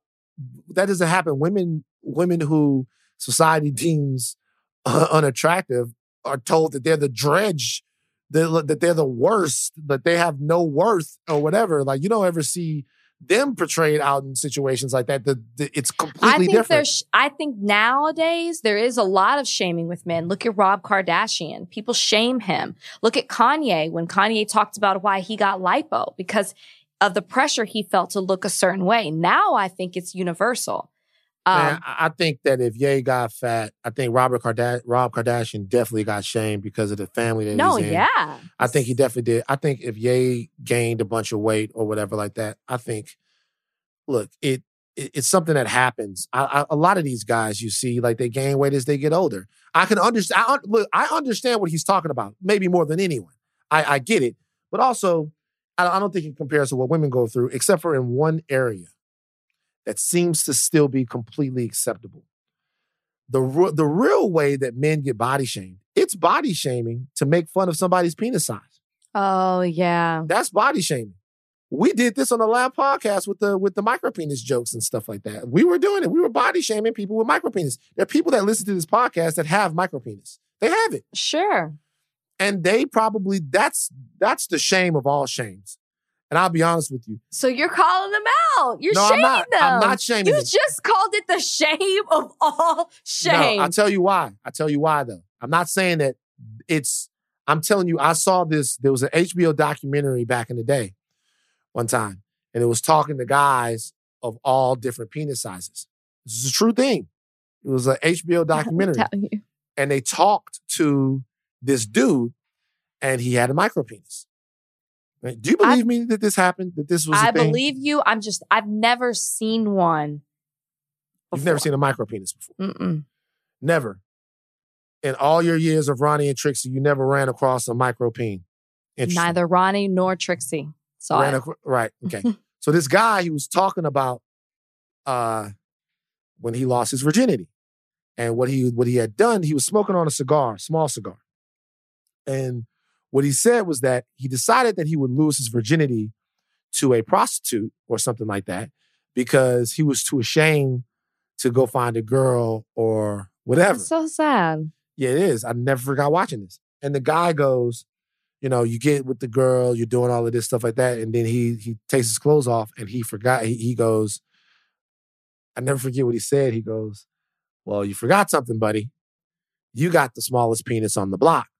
that doesn't happen. Women, women who society deems uh, (laughs) unattractive are told that they're the dredge, that that they're the worst, that they have no worth or whatever. Like you don't ever see them portrayed out in situations like that. The, the it's completely I think different. there's. I think nowadays there is a lot of shaming with men. Look at Rob Kardashian. People shame him. Look at Kanye when Kanye talked about why he got lipo because of the pressure he felt to look a certain way. Now I think it's universal. Um, I I think that if Ye got fat, I think Robert Karda- Rob Kardashian definitely got shamed because of the family that no, he's in. yeah. I think he definitely did. I think if Ye gained a bunch of weight or whatever like that, I think, look, it, it it's something that happens. I, I, a lot of these guys you see, like they gain weight as they get older. I can understand. I, un- look, I understand what he's talking about, maybe more than anyone. I, I get it, but also, I, I don't think it compares to what women go through, except for in one area that seems to still be completely acceptable. The the real way that men get body shamed, it's body shaming to make fun of somebody's penis size. Oh yeah. That's body shaming. We did this on the lab podcast with the with the micro penis jokes and stuff like that. We were doing it. We were body shaming people with micro penis. There are people that listen to this podcast that have micro penis. They have it. Sure. And they probably that's that's the shame of all shames. And I'll be honest with you. So you're calling them out. You're No, I'm not. them. I'm not shaming You them. just called it the shame of all shame. No, I'll tell you why. I'll tell you why though. I'm not saying that it's I'm telling you, I saw this. There was an HBO documentary back in the day, one time, and it was talking to guys of all different penis sizes. This is a true thing. It was an HBO (laughs) documentary, and they talked to this dude, and he had a micro penis. Do you I- believe me that this happened? That this was a I believe you. I'm just. I've never seen one. You've never seen a micro penis before. Mm-mm. Never. In all your years of Ronnie and Trixie, you never ran across a micro peen. Neither Ronnie nor Trixie saw Ran it. acro- right. (laughs) Okay. so this guy, he was talking about uh when he lost his virginity. And what he what he had done, he was smoking on a cigar, small cigar. And what he said was that he decided that he would lose his virginity to a prostitute or something like that because he was too ashamed to go find a girl or whatever. It's so sad. Yeah, it is. I never forgot watching this. And the guy goes, you know, you get with the girl, you're doing all of this stuff like that, and then he he takes his clothes off and he forgot. He, he goes, I never forget what he said. He goes, "Well, you forgot something, buddy. You got the smallest penis on the block."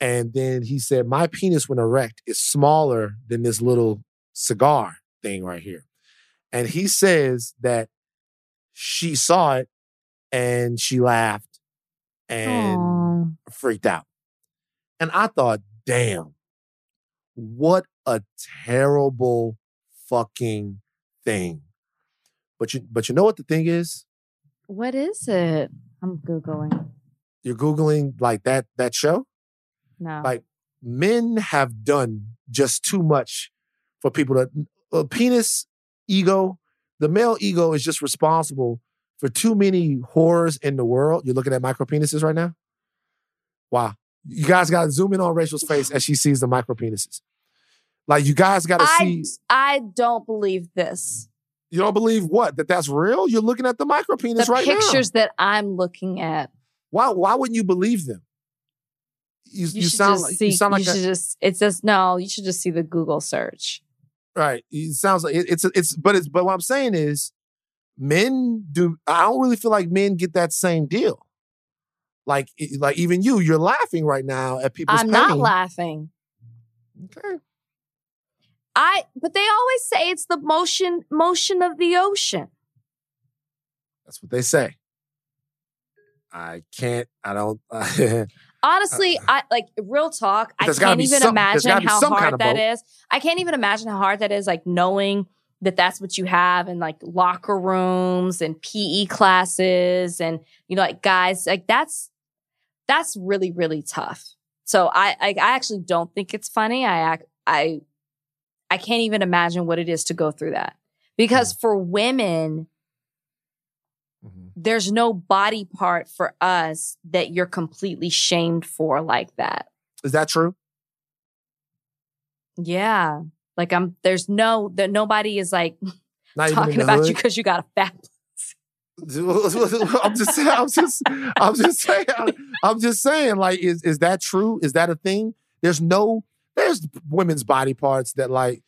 And then he said, "My penis, when erect, is smaller than this little cigar thing right here." And he says that she saw it and she laughed and Aw. freaked out. And I thought, damn, what a terrible fucking thing. But you but you know what the thing is? What is it? I'm googling. You're Googling like that that show. No. Like men have done just too much for people to uh, penis ego. The male ego is just responsible for too many horrors in the world. You're looking at micro penises right now. Wow, you guys got to zoom in on Rachel's face as she sees the micro penises. Like you guys got to see. I don't believe this. You don't believe what that that's real? You're looking at the micro penis the right now. pictures that I'm looking at. Why? Why wouldn't you believe them? You, You, you, sound like see. you sound like you a- should just. It says no. You should just see the Google search. Right. It sounds like it, it's it's but it's but what I'm saying is men do I don't really feel like men get that same deal. Like like even you, you're laughing right now at people's I'm not laughing. Okay. I. But they always say it's the motion motion of the ocean. That's what they say. I can't, I don't (laughs) Honestly, I like real talk. I Uh, can't even some- imagine how some kind hard of that boat. is. I can't even imagine how hard that is. Like knowing that that's what you have in like locker rooms and PE classes, and you know, like guys, like that's that's really really tough. So I I, I actually don't think it's funny. I I I can't even imagine what it is to go through that because for women. Mhm. there's no body part for us that you're completely shamed for like that. Is that true? Yeah. Like I'm there's no that nobody is like (laughs) Not talking even in the about hood? you because you got a fat (laughs) I'm just saying. I'm just. I'm just saying. I'm just saying. Like, is is that true? Is that a thing? There's no. There's women's body parts that like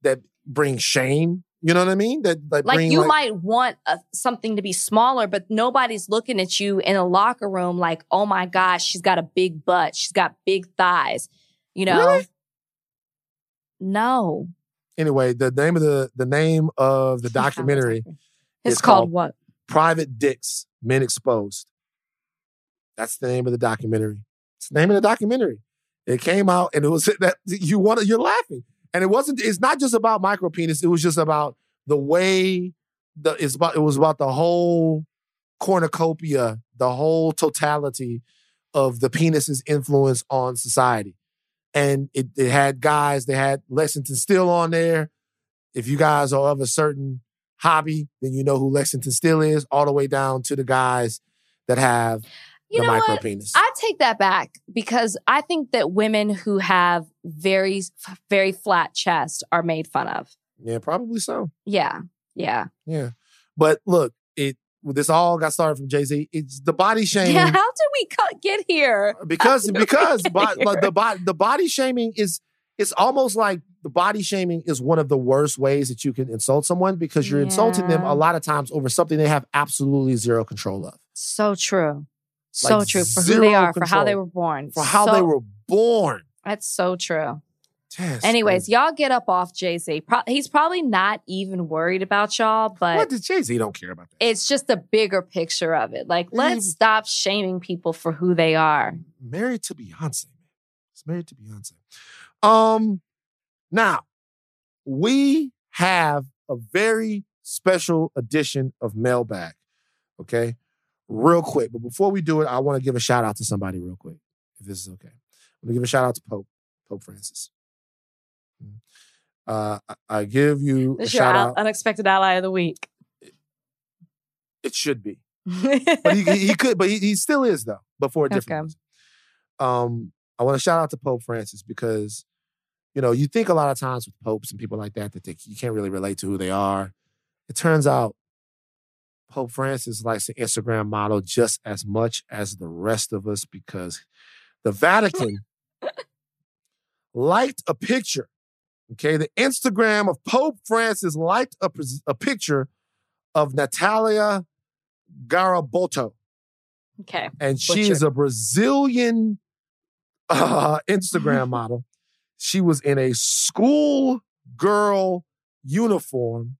that bring shame. You know what I mean? That like, like bring, you might want a, something to be smaller, but nobody's looking at you in a locker room like, oh my gosh, she's got a big butt, she's got big thighs. You know? Really? No. Anyway, the name of the the name of the (laughs) documentary It's called, called- what? "Private Dicks: Men Exposed." That's the name of the documentary. It's the name of the documentary. It came out and it was (laughs) that you want you're laughing. And it wasn't, it's not just about micro penis. It was just about the way the it's about it was about the whole cornucopia, the whole totality of the penis's influence on society. And it, it had guys, they had Lexington Steele on there. If you guys are of a certain hobby, then you know who Lexington Steele is, all the way down to the guys that have You the know micro what? penis. I take that back because I think that women who have very, very flat chest are made fun of. yeah, probably so. Yeah. Yeah. Yeah. But look, it this all got started from Jay Z. It's the body (laughs) shaming Yeah. How did we co- get here? Uh, because we because get bo- like the here? body the body shaming is it's almost like the body shaming is one of the worst ways that you can insult someone because you're insulting them a lot of times over something they have absolutely zero control of So true. So Like true for who they are, for how they were born. for how So- they were born. That's so true. Anyways, crazy. y'all get up off Jay Z. Pro- he's probably not even worried about y'all, but what Jay Z don't care about that? it's just a bigger picture of it. Like, let's stop shaming people for who they are. married to Beyonce. man. He's married to Beyonce. Um, now we have a very special edition of Mailbag. Okay, real quick, but before we do it, I want to give a shout out to somebody real quick, if this is okay. I'm gonna give a shout out to Pope Pope Francis. Mm. Uh, I, give you a This is your shout out- unexpected ally of the week. It should be. but he, (laughs) he could, but he, he still is though, but for a different Okay. Um, I want to shout out to Pope Francis because, you know, you think a lot of times with popes and people like that that they, you can't really relate to who they are. It turns out Pope Francis likes the Instagram model just as much as the rest of us because the Vatican liked a picture. Okay, the Instagram of Pope Francis liked a, a picture of Natalia Garibotto, okay. and she Butcher. is a Brazilian uh, Instagram (laughs) model. She was in a school girl uniform,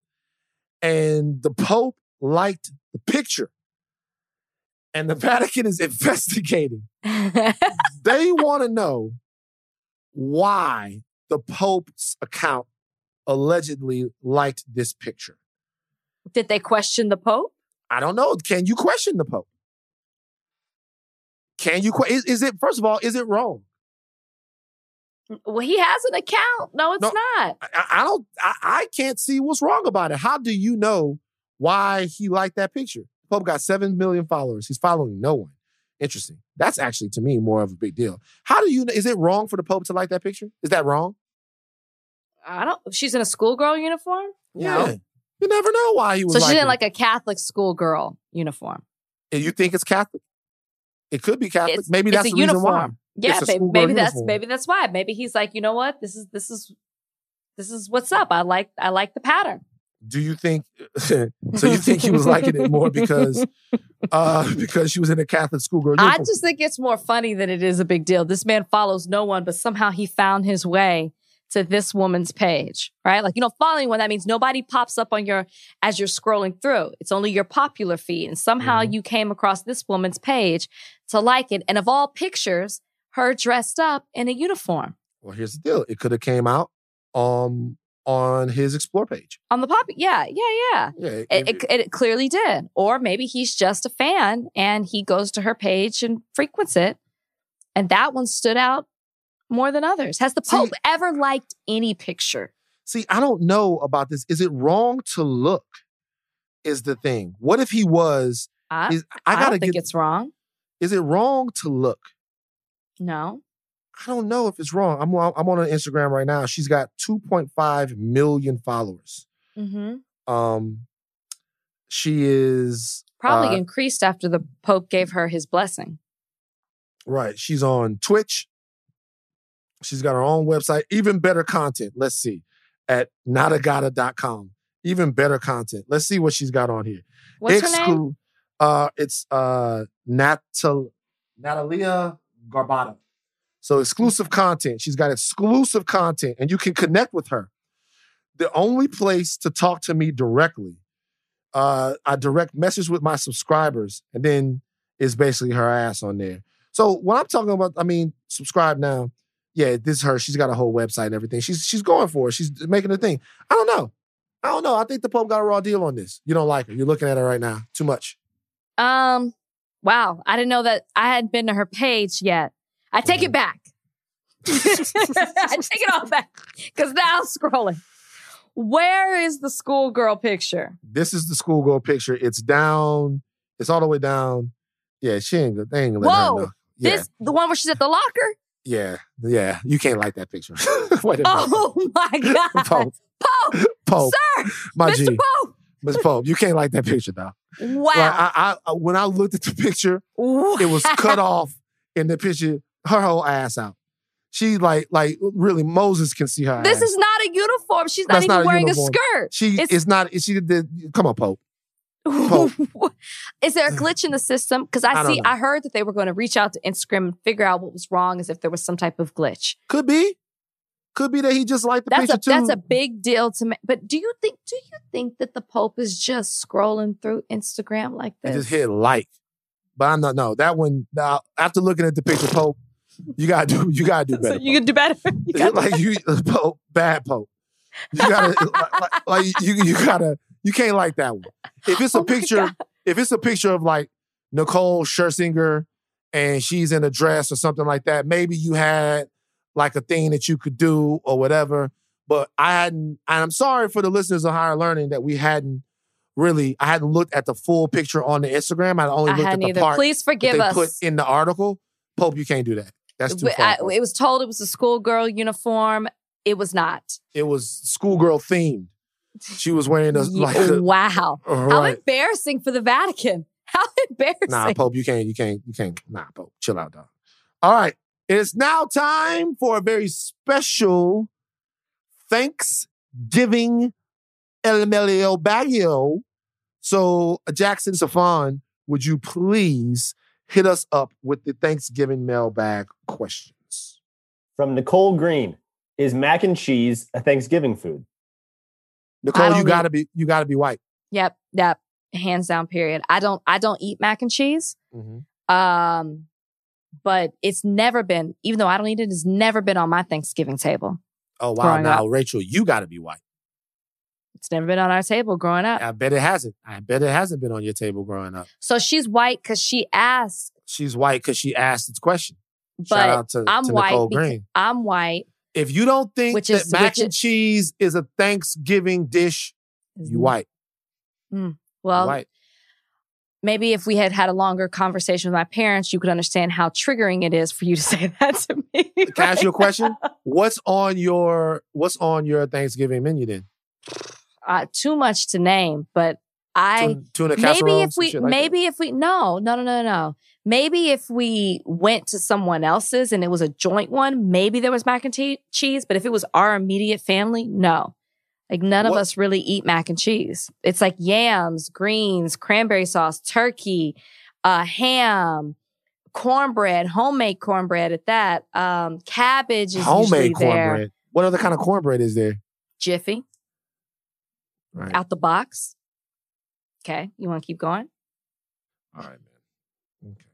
and the Pope liked the picture. And the (laughs) Vatican is investigating. (laughs) They want to know why the Pope's account allegedly liked this picture. Did they question the Pope? I don't know. Can you question the Pope? Can you? que- Is, is it first of all? Is it wrong? Well, he has an account. No, it's No. not. I, I don't. I, I can't see what's wrong about it. How do you know why he liked that picture? Pope got seven million followers. He's following no one. Interesting. That's actually to me more of a big deal. How do you? know? Is it wrong for the Pope to like that picture? Is that wrong? I don't. She's in a schoolgirl uniform. No. Yeah. You never know why he was. So she's didn't like a Catholic schoolgirl uniform. And you think it's Catholic? It could be Catholic. It's- Maybe it's that's a the reason why. uniform. Yeah, maybe, maybe that's maybe that's why. Maybe he's like, you know what? This is this is this is what's up. I like I like the pattern. Do you think? (laughs) so you think he was liking it more because uh (laughs) because she was in a Catholic schoolgirl uniform? I just think it's more funny than it is a big deal. This man follows no one, but somehow he found his way to this woman's page, right? Like, you know, following one, that means nobody pops up on your, as you're scrolling through. It's only your popular feed. And somehow Mhm. you came across this woman's page to like it. And of all pictures, her dressed up in a uniform Well, here's the deal. It could have came out um on his explore page. on the pop. Yeah, yeah, yeah. Yeah. It, if- it, it clearly did. Or maybe he's just a fan and he goes to her page and frequents it. And that one stood out more than others. Has the See- Pope ever liked any picture? see, I don't know about this. Is it wrong to look is the thing. What if he was? I, Is, I I, gotta think get. it's wrong. Is it wrong to look? No. I don't know if it's wrong. I'm on, I'm on her Instagram right now. She's got 2.5 million followers. Mm-hmm. Um, she is Probably uh, increased after the Pope gave her his blessing. right. She's on Twitch. She's got her own website. Even better content. Let's see at notagata.com. Even better content. Let's see what she's got on here. What's her name? Uh, it's uh Natal Natalia Garbata. So exclusive content. She's got exclusive content, and you can connect with her. The only place to talk to me directly, uh, I direct message with my subscribers, and then is basically her ass on there. So when I'm talking about, I mean, subscribe now. Yeah, this is her. She's got a whole website and everything. She's she's going for it. She's making a thing. I don't know. I don't know. I think the Pope got a raw deal on this. You don't like her. You're looking at her right now. Too much. Um, wow. I didn't know that I hadn't been to her page yet. I take it back. (laughs) I take it all back because now I'm scrolling. Where is the schoolgirl picture? This is the schoolgirl picture. It's down. It's all the way down. Yeah, she ain't. They ain't gonna let her Whoa, know. Yeah, This the one where she's at the locker? yeah, yeah. You can't like that picture. (laughs) Wait a minute. Oh my (laughs) god. Pope, Pope, Pope, sir, my Mr. G, Pope. Miss Pope. You can't like that picture, though. Wow. Like, I, I, when I looked at the picture, it was cut off in the picture. Her whole ass out. She like, like really, Moses can see her. This ass. is not a uniform. She's not That's even not a wearing uniform. a skirt. She it's- is not. She did. Come on, Pope. Pope. (laughs) Is there a glitch in the system? Because I I, see. I heard that they were going to reach out to Instagram and figure out what was wrong, as if there was some type of glitch. Could be. Could be that he just liked the That's picture a too. that's a big deal to me. But do you think do you think that the Pope is just scrolling through Instagram like this? I just hit like. But I'm not. No, that one. Now, after looking at the picture, Pope, you gotta do. You gotta do (laughs) better. so you can do better. (laughs) You like you, (laughs) Pope, bad Pope. You gotta like, like, you. You gotta. You can't like that one. If it's a Oh picture, if it's a picture of like Nicole Scherzinger and she's in a dress or something like that, maybe you had like a thing that you could do or whatever. But I hadn't, and I'm sorry for the listeners of higher learning that we hadn't really, I hadn't looked at the full picture on the Instagram. I only I looked at the either. part Please that forgive they us. put in the article. Pope, you can't do that. That's too far. I- it was told it was a schoolgirl uniform. It was not. it was schoolgirl themed. She was wearing a (laughs) like a, wow. How embarrassing for the Vatican. (laughs) How embarrassing. Nah, Pope, you can't, you can't, you can't. Nah, Pope, chill out, dog. All right. It's now time for a very special Thanksgiving El Melio Baggio. So, Jackson Safan, would you please hit us up with the Thanksgiving mailbag questions? From Nicole Green Is mac and cheese a Thanksgiving food? Nicole, you gotta be, you gotta be white. Yep, yep. Hands down, period. I don't I don't eat mac and cheese. Mm-hmm. Um, but it's never been, even though I don't eat it, it's never been on my Thanksgiving table. Oh wow! Growing Now, Rachel, you gotta be white. It's never been on our table growing up. I bet it hasn't. I bet it hasn't been on your table growing up. So she's white because she asked, She's white because she asked this question. Shout but out to, I'm to white Nicole because Green. I'm white. If you don't think Which that is- mac and is- cheese is a Thanksgiving dish, you white. Hmm. You Well, white. maybe if we had had a longer conversation with my parents, you could understand how triggering it is for you to (laughs) say that to me. Can I ask you a right question? now. (laughs) What's on your What's on your Thanksgiving menu then? Uh, too much to name, but I Tuna, tuna maybe if we like that? maybe if we no no no no no maybe if we went to someone else's and it was a joint one maybe there was mac and te- cheese but if it was our immediate family no like none of us really eat mac and cheese it's like yams greens cranberry sauce turkey uh ham cornbread homemade cornbread at that um cabbage is usually homemade there cornbread. What other kind of cornbread is there? jiffy Right. out the box okay you want to keep going All right, man. Okay.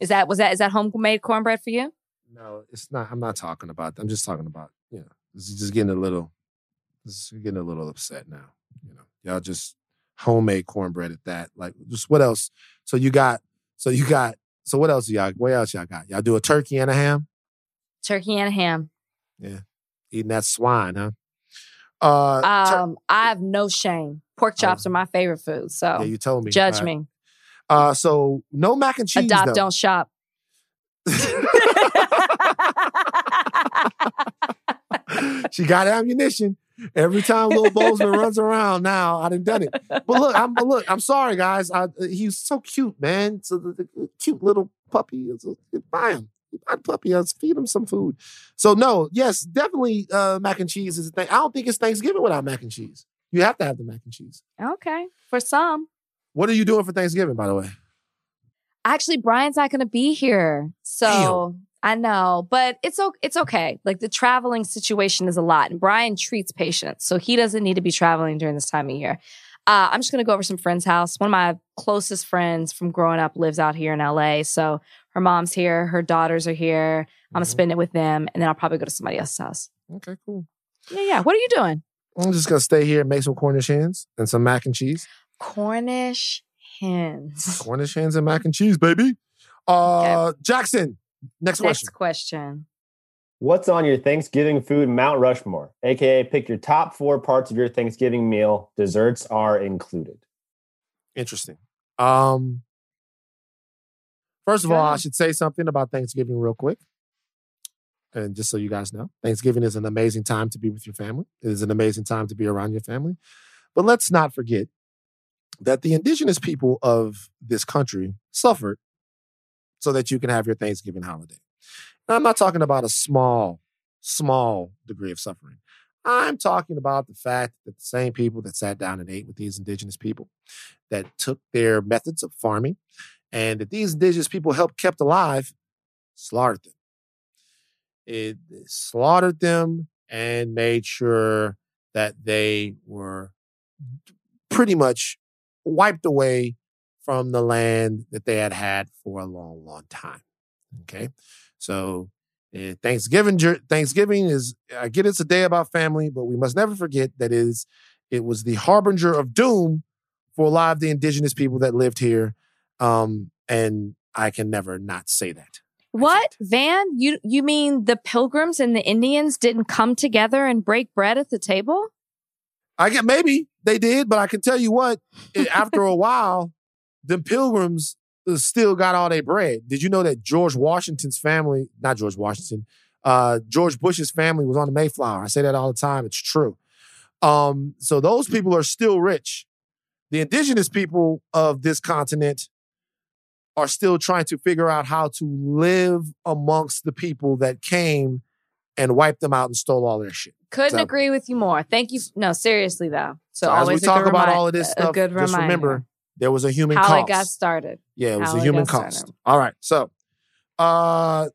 Is that was that is that homemade cornbread for you? No, it's not. I'm not talking about. I'm just talking about. You know, this is just getting a little. This is getting a little upset now. You know, y'all just homemade cornbread at that. Like, just what else? So you got. So you got. So what else y'all? What else y'all got? Y'all do a turkey and a ham. Turkey and a ham. Yeah, eating that swine, huh? Uh, Um, I have no shame. Pork chops are my favorite food. So yeah, you told me. judge right. me. Uh, so no mac and cheese. Adopt, though. don't shop. (laughs) she got ammunition. Every time Lil Boseman runs around now, I done done it. But look, I'm but look, I'm sorry, guys. I, he's so cute, man. So the, the cute little puppy. Is buy him. Buy the puppy. Let's feed him some food. So no, yes, definitely uh, mac and cheese is a thing. I don't think it's Thanksgiving without mac and cheese. You have to have the mac and cheese. Okay. For some. What are you doing for Thanksgiving, by the way? Actually, Bryan's not going to be here. So I know, but it's okay. It's okay. Like the traveling situation is a lot, and Bryan treats patients, so he doesn't need to be traveling during this time of year. Uh, I'm just going to go over some friend's house. One of my closest friends from growing up lives out here in LA, so her mom's here, her daughters are here. I'm gonna Mhm. spend it with them, and then I'll probably go to somebody else's house. Okay, cool. Yeah, yeah. What are you doing? I'm just gonna stay here and make some Cornish hens and some mac and cheese. Cornish hens. Cornish hens and mac and cheese, baby. Uh, Jackson, next question. Next question. What's on your Thanksgiving food Mount Rushmore? AKA pick your top four parts of your Thanksgiving meal. Desserts are included. Interesting. Um, first of all, I should say something about Thanksgiving real quick. And just so you guys know, Thanksgiving is an amazing time to be with your family. It is an amazing time to be around your family. But let's not forget that the indigenous people of this country suffered so that you can have your Thanksgiving holiday. Now, I'm not talking about a small, small degree of suffering. I'm talking about the fact that the same people that sat down and ate with these indigenous people, that took their methods of farming, and that these indigenous people helped kept alive, slaughtered them. It slaughtered them and made sure that they were pretty much wiped away from the land that they had had for a long, long time. Okay, so eh, Thanksgiving, Thanksgiving is I get it's a day about family, but we must never forget that is it was the harbinger of doom for a lot of the indigenous people that lived here, um, and I can never not say that. What Van? You you mean the Pilgrims and the Indians didn't come together and break bread at the table? I get maybe they did, but I can tell you what, after a (laughs) while, the pilgrims uh, still got all their bread. Did you know that George Washington's family, not George Washington, uh, George Bush's family was on the Mayflower? I say that all the time. It's true. Um, so those people are still rich. The indigenous people of this continent are still trying to figure out how to live amongst the people that came and wiped them out and stole all their shit. Couldn't So- agree with you more. Thank you. No, seriously though. So, So as we always talk about all of this a stuff, good just remember there was a human how cost. it got started. Yeah, it was how a human cost. started. All right, so uh,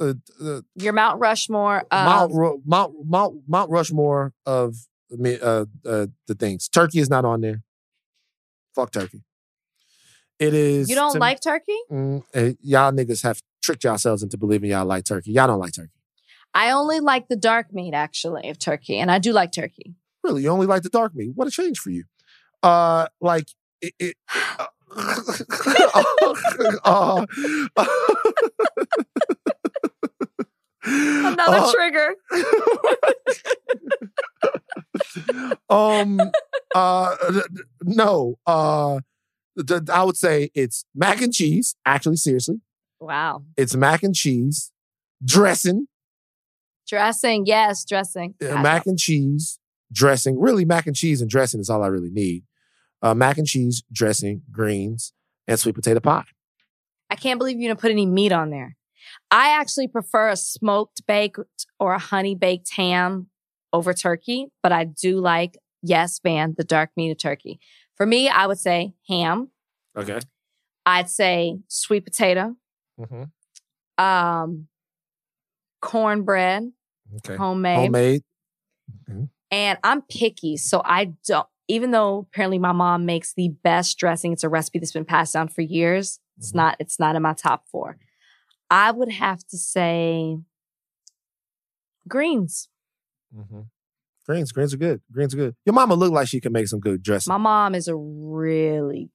uh, uh Your Mount Rushmore. Of, Mount, Mount Mount Mount Rushmore of uh, uh the things. Turkey is not on there. Fuck turkey. It is. you don't to- like turkey? Mm, eh, y'all niggas have tricked yourselves into believing y'all like turkey. Y'all don't like turkey. I only like the dark meat actually of turkey, and I do like turkey. Really, you only like the dark meat. What a change for you. Uh, like it. it (laughs) uh, uh, Another uh, trigger. (laughs) um uh no uh i would say it's mac and cheese actually seriously Wow. it's mac and cheese dressing Dressing, yes, dressing. uh, mac and cheese dressing really mac and cheese and dressing is all i really need uh mac and cheese dressing greens and sweet potato pie I can't believe you didn't put any meat on there. I actually prefer a smoked baked or a honey baked ham over turkey, but I do like, yes, Van, the dark meat of turkey. For me, I would say ham. okay I'd say sweet potato, mm-hmm. um, cornbread, okay homemade. homemade And I'm picky, so I don't. Even though apparently my mom makes the best dressing, it's a recipe that's been passed down for years. It's Mhm. not. It's not in my top four. I would have to say greens. Greens greens are good greens are good your mama look like she can make some good dressing My mom is a really,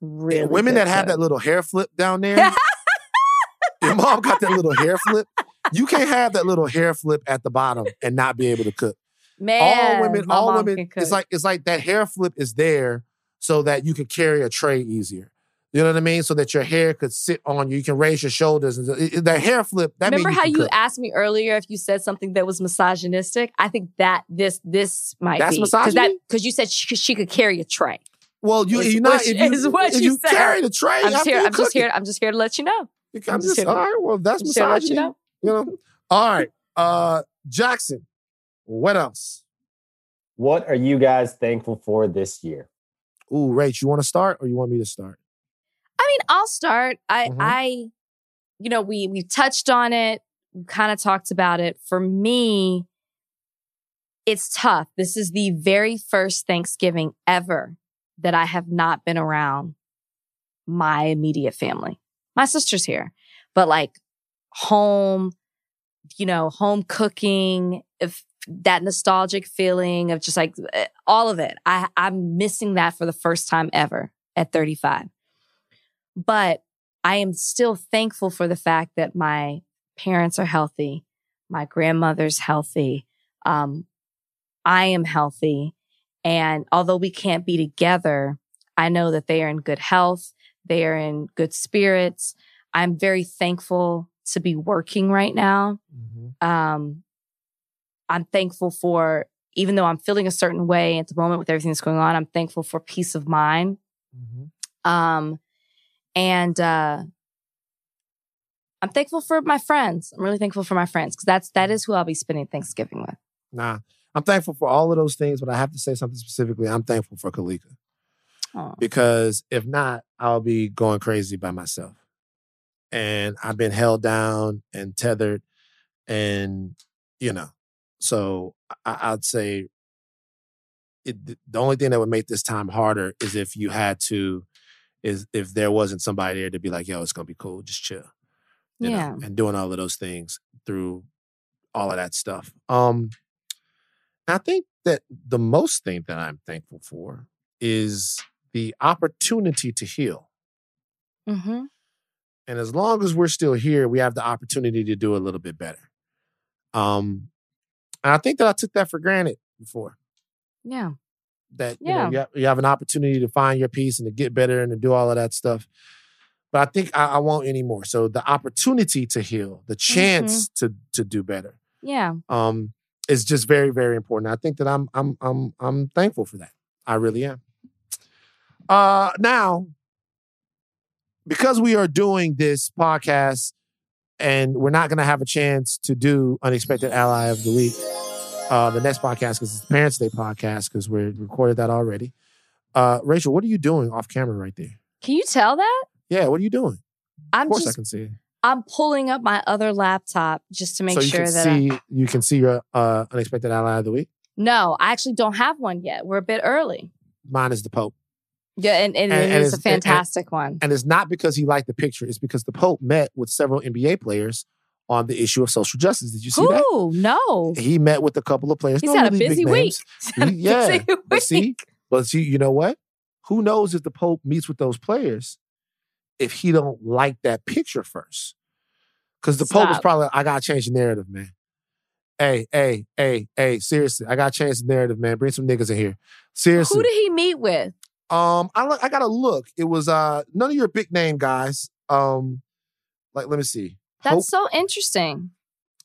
really Yeah, women that have that little hair flip down there. (laughs) your mom got that little hair flip. You can't have that little hair flip at the bottom and not be able to cook. Man, all women, all women. It's like it's like that hair flip is there so that you can carry a tray easier. You know what I mean? So that your hair could sit on you. You can raise your shoulders. And it- it- that hair flip. That Remember means how you cook. asked me earlier if you said something that was misogynistic? I think that this this might That's be because that misogyny? because you said she, could- she could carry a tray. Well, you Is you not what- if you, is what if she you said. carry the tray. I'm just here. I'm just here. I'm just here to let you know. I'm I'm just, just here- all right. Well, that's I'm just here misogyny. you know. You know. All right. Uh Jackson. What else? What are you guys thankful for this year? Ooh, Rach, you want to start or you want me to start? I mean, I'll start. I Mhm. I you know, we we touched on it, we kind of talked about it. For me, it's tough. This is the very first Thanksgiving ever that I have not been around my immediate family. My sister's here, but like home, you know, home cooking, if that nostalgic feeling of just like eh, all of it. I I'm missing that for the first time ever at 35. But I am still thankful for the fact that my parents are healthy, my grandmother's healthy, um, I am healthy. And although we can't be together, I know that they are in good health, they are in good spirits. I'm very thankful to be working right now. Um, I'm thankful for, even though I'm feeling a certain way at the moment with everything that's going on, I'm thankful for peace of mind. Um, and uh, I'm thankful for my friends. I'm really thankful for my friends because that's that is who I'll be spending Thanksgiving with. Nah. I'm thankful for all of those things, but I have to say something specifically. I'm thankful for Kalika. Oh. because if not, I'll be going crazy by myself. And I've been held down and tethered, and you know, so I, I'd say it, the only thing that would make this time harder is if you had to, is if there wasn't somebody there to be like, "Yo, it's gonna be cool, just chill," you know, Yeah. and doing all of those things through all of that stuff. Um, I think that the most thing that I'm thankful for is the opportunity to heal. Mm-hmm. And as long as we're still here, we have the opportunity to do a little bit better. Um, and I think that I took that for granted before. Yeah. That you, know, you, have, you have an opportunity to find your peace and to get better and to do all of that stuff. But I think I, I won't anymore. So the opportunity to heal, the chance to to do better, Yeah. um, is just very, very important. I think that I'm I'm I'm I'm thankful for that. I really am. Uh now, because we are doing this podcast and we're not gonna have a chance to do Unexpected Ally of the Week, uh, the next podcast, because it's the Parents Day podcast, because we recorded that already. Uh Rachel, what are you doing off camera right there? Can you tell that? Yeah, what are you doing? I'm Of course I can see. I'm pulling up my other laptop just to make so sure that I, see you can see your uh unexpected ally of the week. no, I actually don't have one yet. We're a bit early. Mine is the Pope. Yeah, and, and, And- and is a it's- and- and- fantastic one. And it's not because he liked the picture, it's because the Pope met with several NBA players on the issue of social justice. Did you see that? Who? No. He met with a couple of players. He's no had a really busy week. names. He's had a He- (laughs) yeah, busy but see, week. But see, you know what? Who knows if the Pope meets with those players if he don't like that picture first? Because the Pope is probably, I gotta change the narrative, man. Hey, hey, hey, hey, seriously, I gotta change the narrative, man. Bring some niggas in here. Seriously. Who did he meet with? Um, I look, I gotta look. It was uh none of your big name guys. Um, like let me see. That's Pope, so interesting.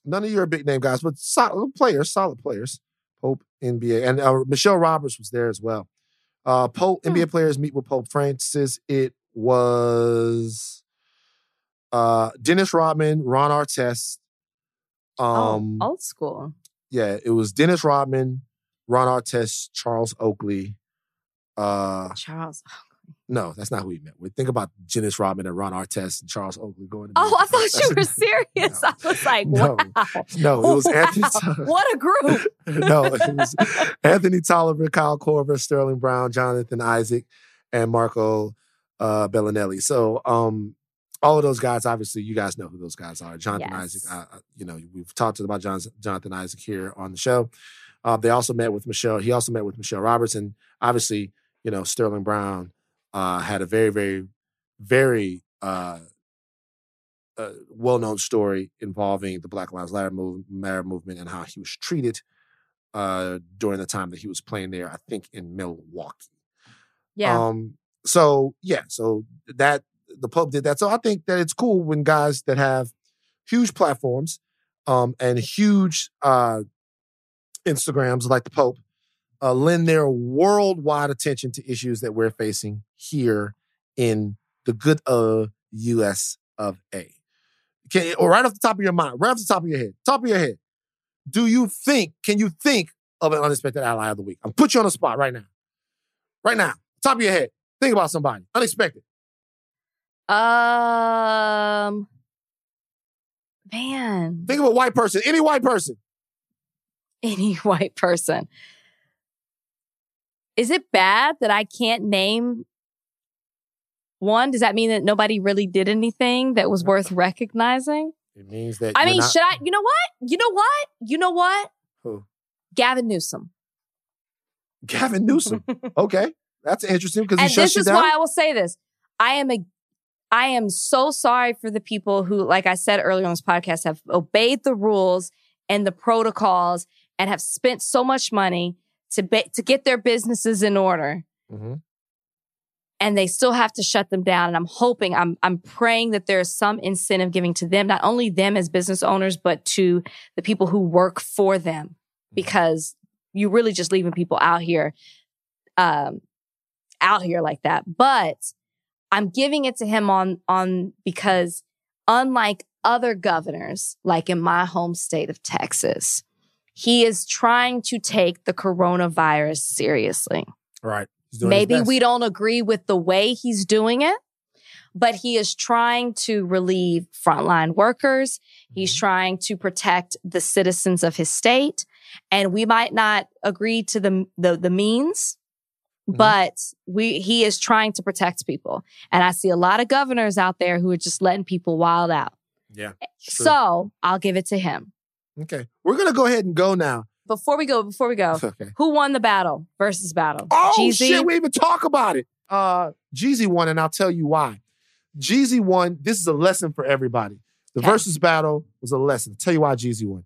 none of your big name guys, but solid players, solid players. Pope NBA and uh, Michele Roberts was there as well. Uh, Pope Hmm. NBA players meet with Pope Francis. It was uh Dennis Rodman, Ron Artest. Um, oh, old school. yeah, it was Dennis Rodman, Ron Artest, Charles Oakley. Uh, Charles. No, that's not who he met with. Think about Dennis Rodman and Ron Artest and Charles Oakley going to Oh, I thought (laughs) you were serious. No. I was like, No. wow. No, it was Anthony. Wow. (laughs) Ty- What a group. (laughs) no, it was Anthony Tolliver, Kyle Korver, Sterling Brown, Jonathan Isaac, and Marco uh, Belinelli. So, um, all of those guys, obviously, you guys know who those guys are. Jonathan Yes. Isaac, you know, we've talked about John, Jonathan Isaac here on the show. Uh, they also met with Michelle. He also met with Michelle Robertson. obviously, you know, Sterling Brown uh, had a very, very, very uh, uh, well-known story involving the Black Lives Matter, move, Matter movement and how he was treated uh, during the time that he was playing there. I think in Milwaukee. Yeah. Um, so yeah, so that the Pope did that. So I think that it's cool when guys that have huge platforms um, and huge uh, Instagrams like the Pope uh, lend their worldwide attention to issues that we're facing here in the good uh, U.S. of A. Okay, or right off the top of your mind, right off the top of your head, top of your head, do you think? Can you think of an unexpected ally of the week? I'm put you on the spot right now, right now, top of your head. Think about somebody unexpected. Um, man, Think of a white person, any white person. any (laughs) white person. Is it bad that I can't name one? Does that mean that nobody really did anything that was worth recognizing? It means that I mean, not- should I? You know what? You know what? You know what? Who? Gavin Newsom. Gavin Newsom. (laughs) okay, that's interesting because he and shuts this is down. why I will say this. I am a I am so sorry for the people who, like I said earlier on this podcast, have obeyed the rules and the protocols and have spent so much money to be, to get their businesses in order. Mhm. And they still have to shut them down. And I'm hoping, I'm I'm praying that there's some incentive giving to them, not only them as business owners, but to the people who work for them, because you're really just leaving people out here, um, out here like that. But I'm giving it to him on on because unlike other governors, like in my home state of Texas, he is trying to take the coronavirus seriously. Right. Maybe we don't agree with the way he's doing it, but he is trying to relieve frontline workers. He's Mhm. trying to protect the citizens of his state. And we might not agree to the the, the means, Mhm. but we he is trying to protect people. And I see a lot of governors out there who are just letting people wild out. Yeah. So I'll give it to him. okay, we're gonna go ahead and go now. Before we go, before we go, (laughs) Okay. who won the battle Verzuz battle? Oh Jeezy? shit, we even talk about it. Uh Jeezy won, and I'll tell you why. Jeezy won. This is a lesson for everybody. The Okay. Verzuz battle was a lesson. I'll tell you why Jeezy won.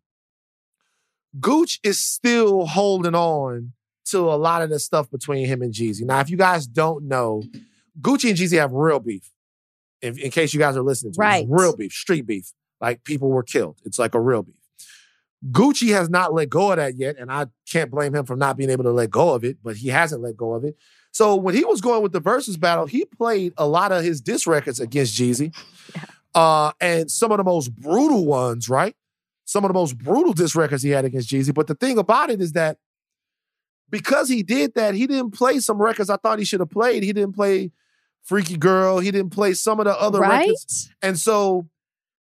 Gooch is still holding on to a lot of the stuff between him and Jeezy. Now, if you guys don't know, Gucci and Jeezy have real beef. In, in case you guys are listening to it. It's Right. real beef, street beef. Like people were killed. It's like a real beef. Gucci has not let go of that yet, and I can't blame him for not being able to let go of it, but he hasn't let go of it. So when he was going with the Verzuz battle, he played a lot of his diss records against Jeezy. (laughs) Uh, and some of the most brutal ones, right? Some of the most brutal diss records he had against Jeezy. But the thing about it is that because he did that, he didn't play some records I thought he should have played. He didn't play Freaky Gurl. He didn't play some of the other right? records. And so,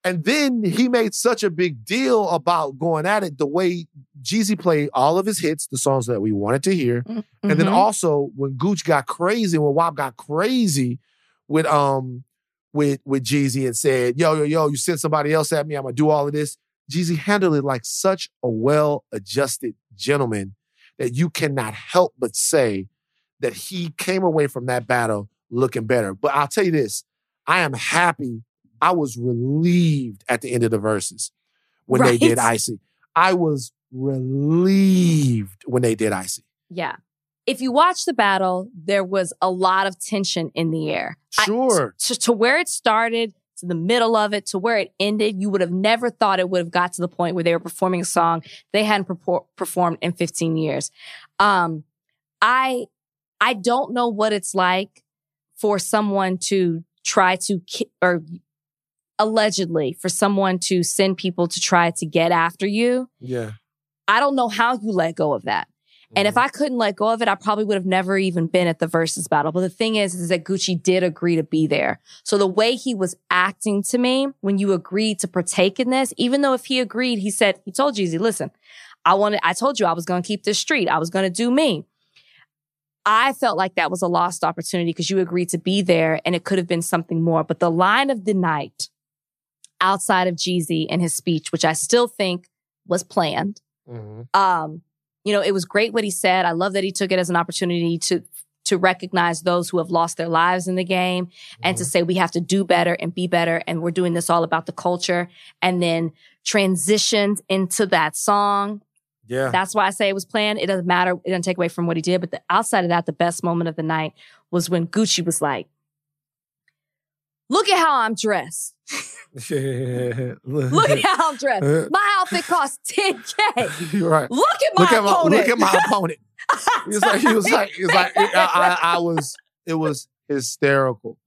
and then he made such a big deal about going at it the way Jeezy played all of his hits, the songs that we wanted to hear. And then Mhm. also when Gooch got crazy, when Wop got crazy with um with with Jeezy and said, yo, yo, yo, you sent somebody else at me, I'm gonna do all of this. Jeezy handled it like such a well-adjusted gentleman that you cannot help but say that he came away from that battle looking better. But I'll tell you this, I am happy. I was relieved at the end of the Verzuz when they did Icy. I was relieved when they did Icy. Yeah. If you watch the battle, there was a lot of tension in the air. I- Sure. to, to where it started, to the middle of it, to where it ended, you would have never thought it would have got to the point where they were performing a song they hadn't perfor- performed in 15 years. Um, I I don't know what it's like for someone to try to ki- or allegedly for someone to send people to try to get after you. yeah. I don't know how you let go of that. And if Mhm. I couldn't let go of it, I probably would have never even been at the Verzuz battle. But the thing is, is that Gucci did agree to be there. So the way he was acting to me when you agreed to partake in this, even though if he agreed, he said, he told Jeezy, listen, I wanted, I told you I was going to keep this street. I was going to do me. I felt like that was a lost opportunity because you agreed to be there and it could have been something more. But the line of the night outside of Jeezy and his speech, which I still think was planned, Mhm. um, you know, it was great what he said. I love that he took it as an opportunity to to recognize those who have lost their lives in the game and to say we have to do better and be better and we're doing this all about the culture and then transitioned into that song Yeah. That's why I say it was planned. It doesn't matter. It doesn't take away from what he did. But the, outside of that, the best moment of the night was when Gucci was like, "Look at how I'm dressed. Look at (laughs) how I'm dressed. My outfit costs 10k. (laughs) You're right. Look at my Look at my opponent. look at my opponent. He was like, he was like, he was like, I, I, I was, it was hysterical.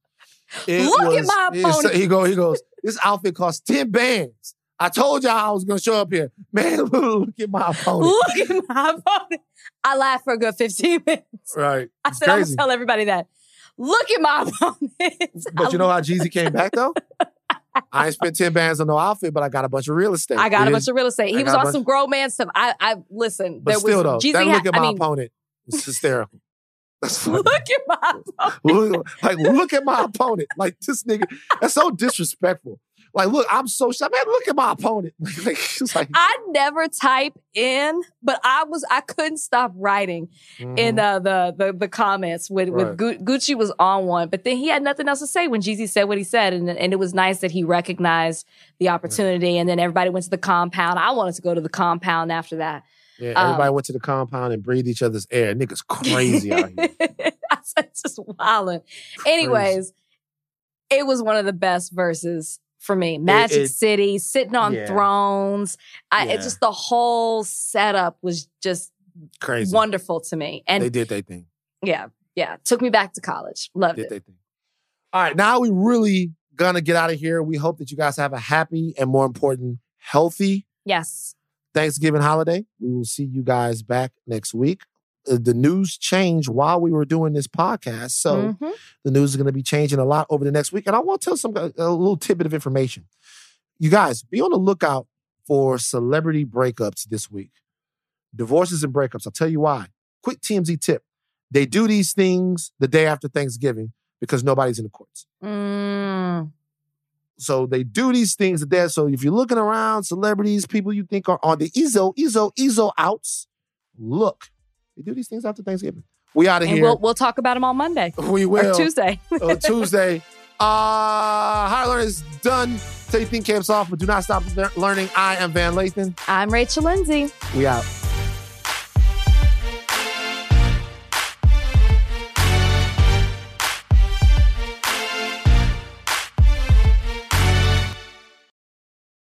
It Look at my opponent. He go, he goes, this outfit costs 10 bands. I told y'all I was gonna show up here. (laughs) Man, look at my opponent. Look at my opponent. I laughed for a good 15 minutes. Right. I It's said, I'm gonna tell everybody that. Look at my opponent. But you know how Jeezy came back though? I ain't spent 10 bands on no outfit, but I got a bunch of real estate. I got a It bunch is- of real estate. I He was on some grown man stuff. I, I listen. But there still was though, Jeezy that look at I my mean, opponent was hysterical. (laughs) That's. Look at my (laughs) opponent. Like, look at my opponent. Like this nigga, that's so disrespectful. Like, look, I'm so shot. Man, look at my opponent. (laughs) Like, like I never type in, but I was I couldn't stop writing in uh, the the the comments with Mm-hmm. Right. with Gu- Gucci was on one, but then he had nothing else to say when Jeezy said what he said, and and it was nice that he recognized the opportunity, and then everybody went to the compound. I wanted to go to the compound after that. yeah, um, everybody went to the compound and breathed each other's air. Niggas crazy out here. (laughs) I said just wilding. Anyways, it was one of the best Verzuz for me. Magic it- City, sitting on Yeah. thrones. I, Yeah. it just the whole setup was just Crazy. wonderful to me. And they did their thing. yeah, yeah, took me back to college. Loved Did it. thing. All right, now we really gonna get out of here. We hope that you guys have a happy and more important, healthy Yes. Thanksgiving holiday. We will see you guys back next week. Uh, the news changed while we were doing this podcast, so Mhm. the news is going to be changing a lot over the next week. And I want to tell some a little tidbit of information. You guys, be on the lookout for celebrity breakups this week. Divorces and breakups. I'll tell you why. Quick TMZ tip: they do these things the day after Thanksgiving because nobody's in the courts. Mm. So they do these things there. So if you're looking around, celebrities, people you think are on the EZO, EZO, EZO outs, look. They do these things after Thanksgiving. We out of here. we'll we'll talk about them on Monday (laughs) we will. or Tuesday. (laughs) uh, Tuesday. Uh, Higher Learning is done. Take think camps off, but do not stop learning. I am Van Lathan. I'm Rachel Lindsay. We out.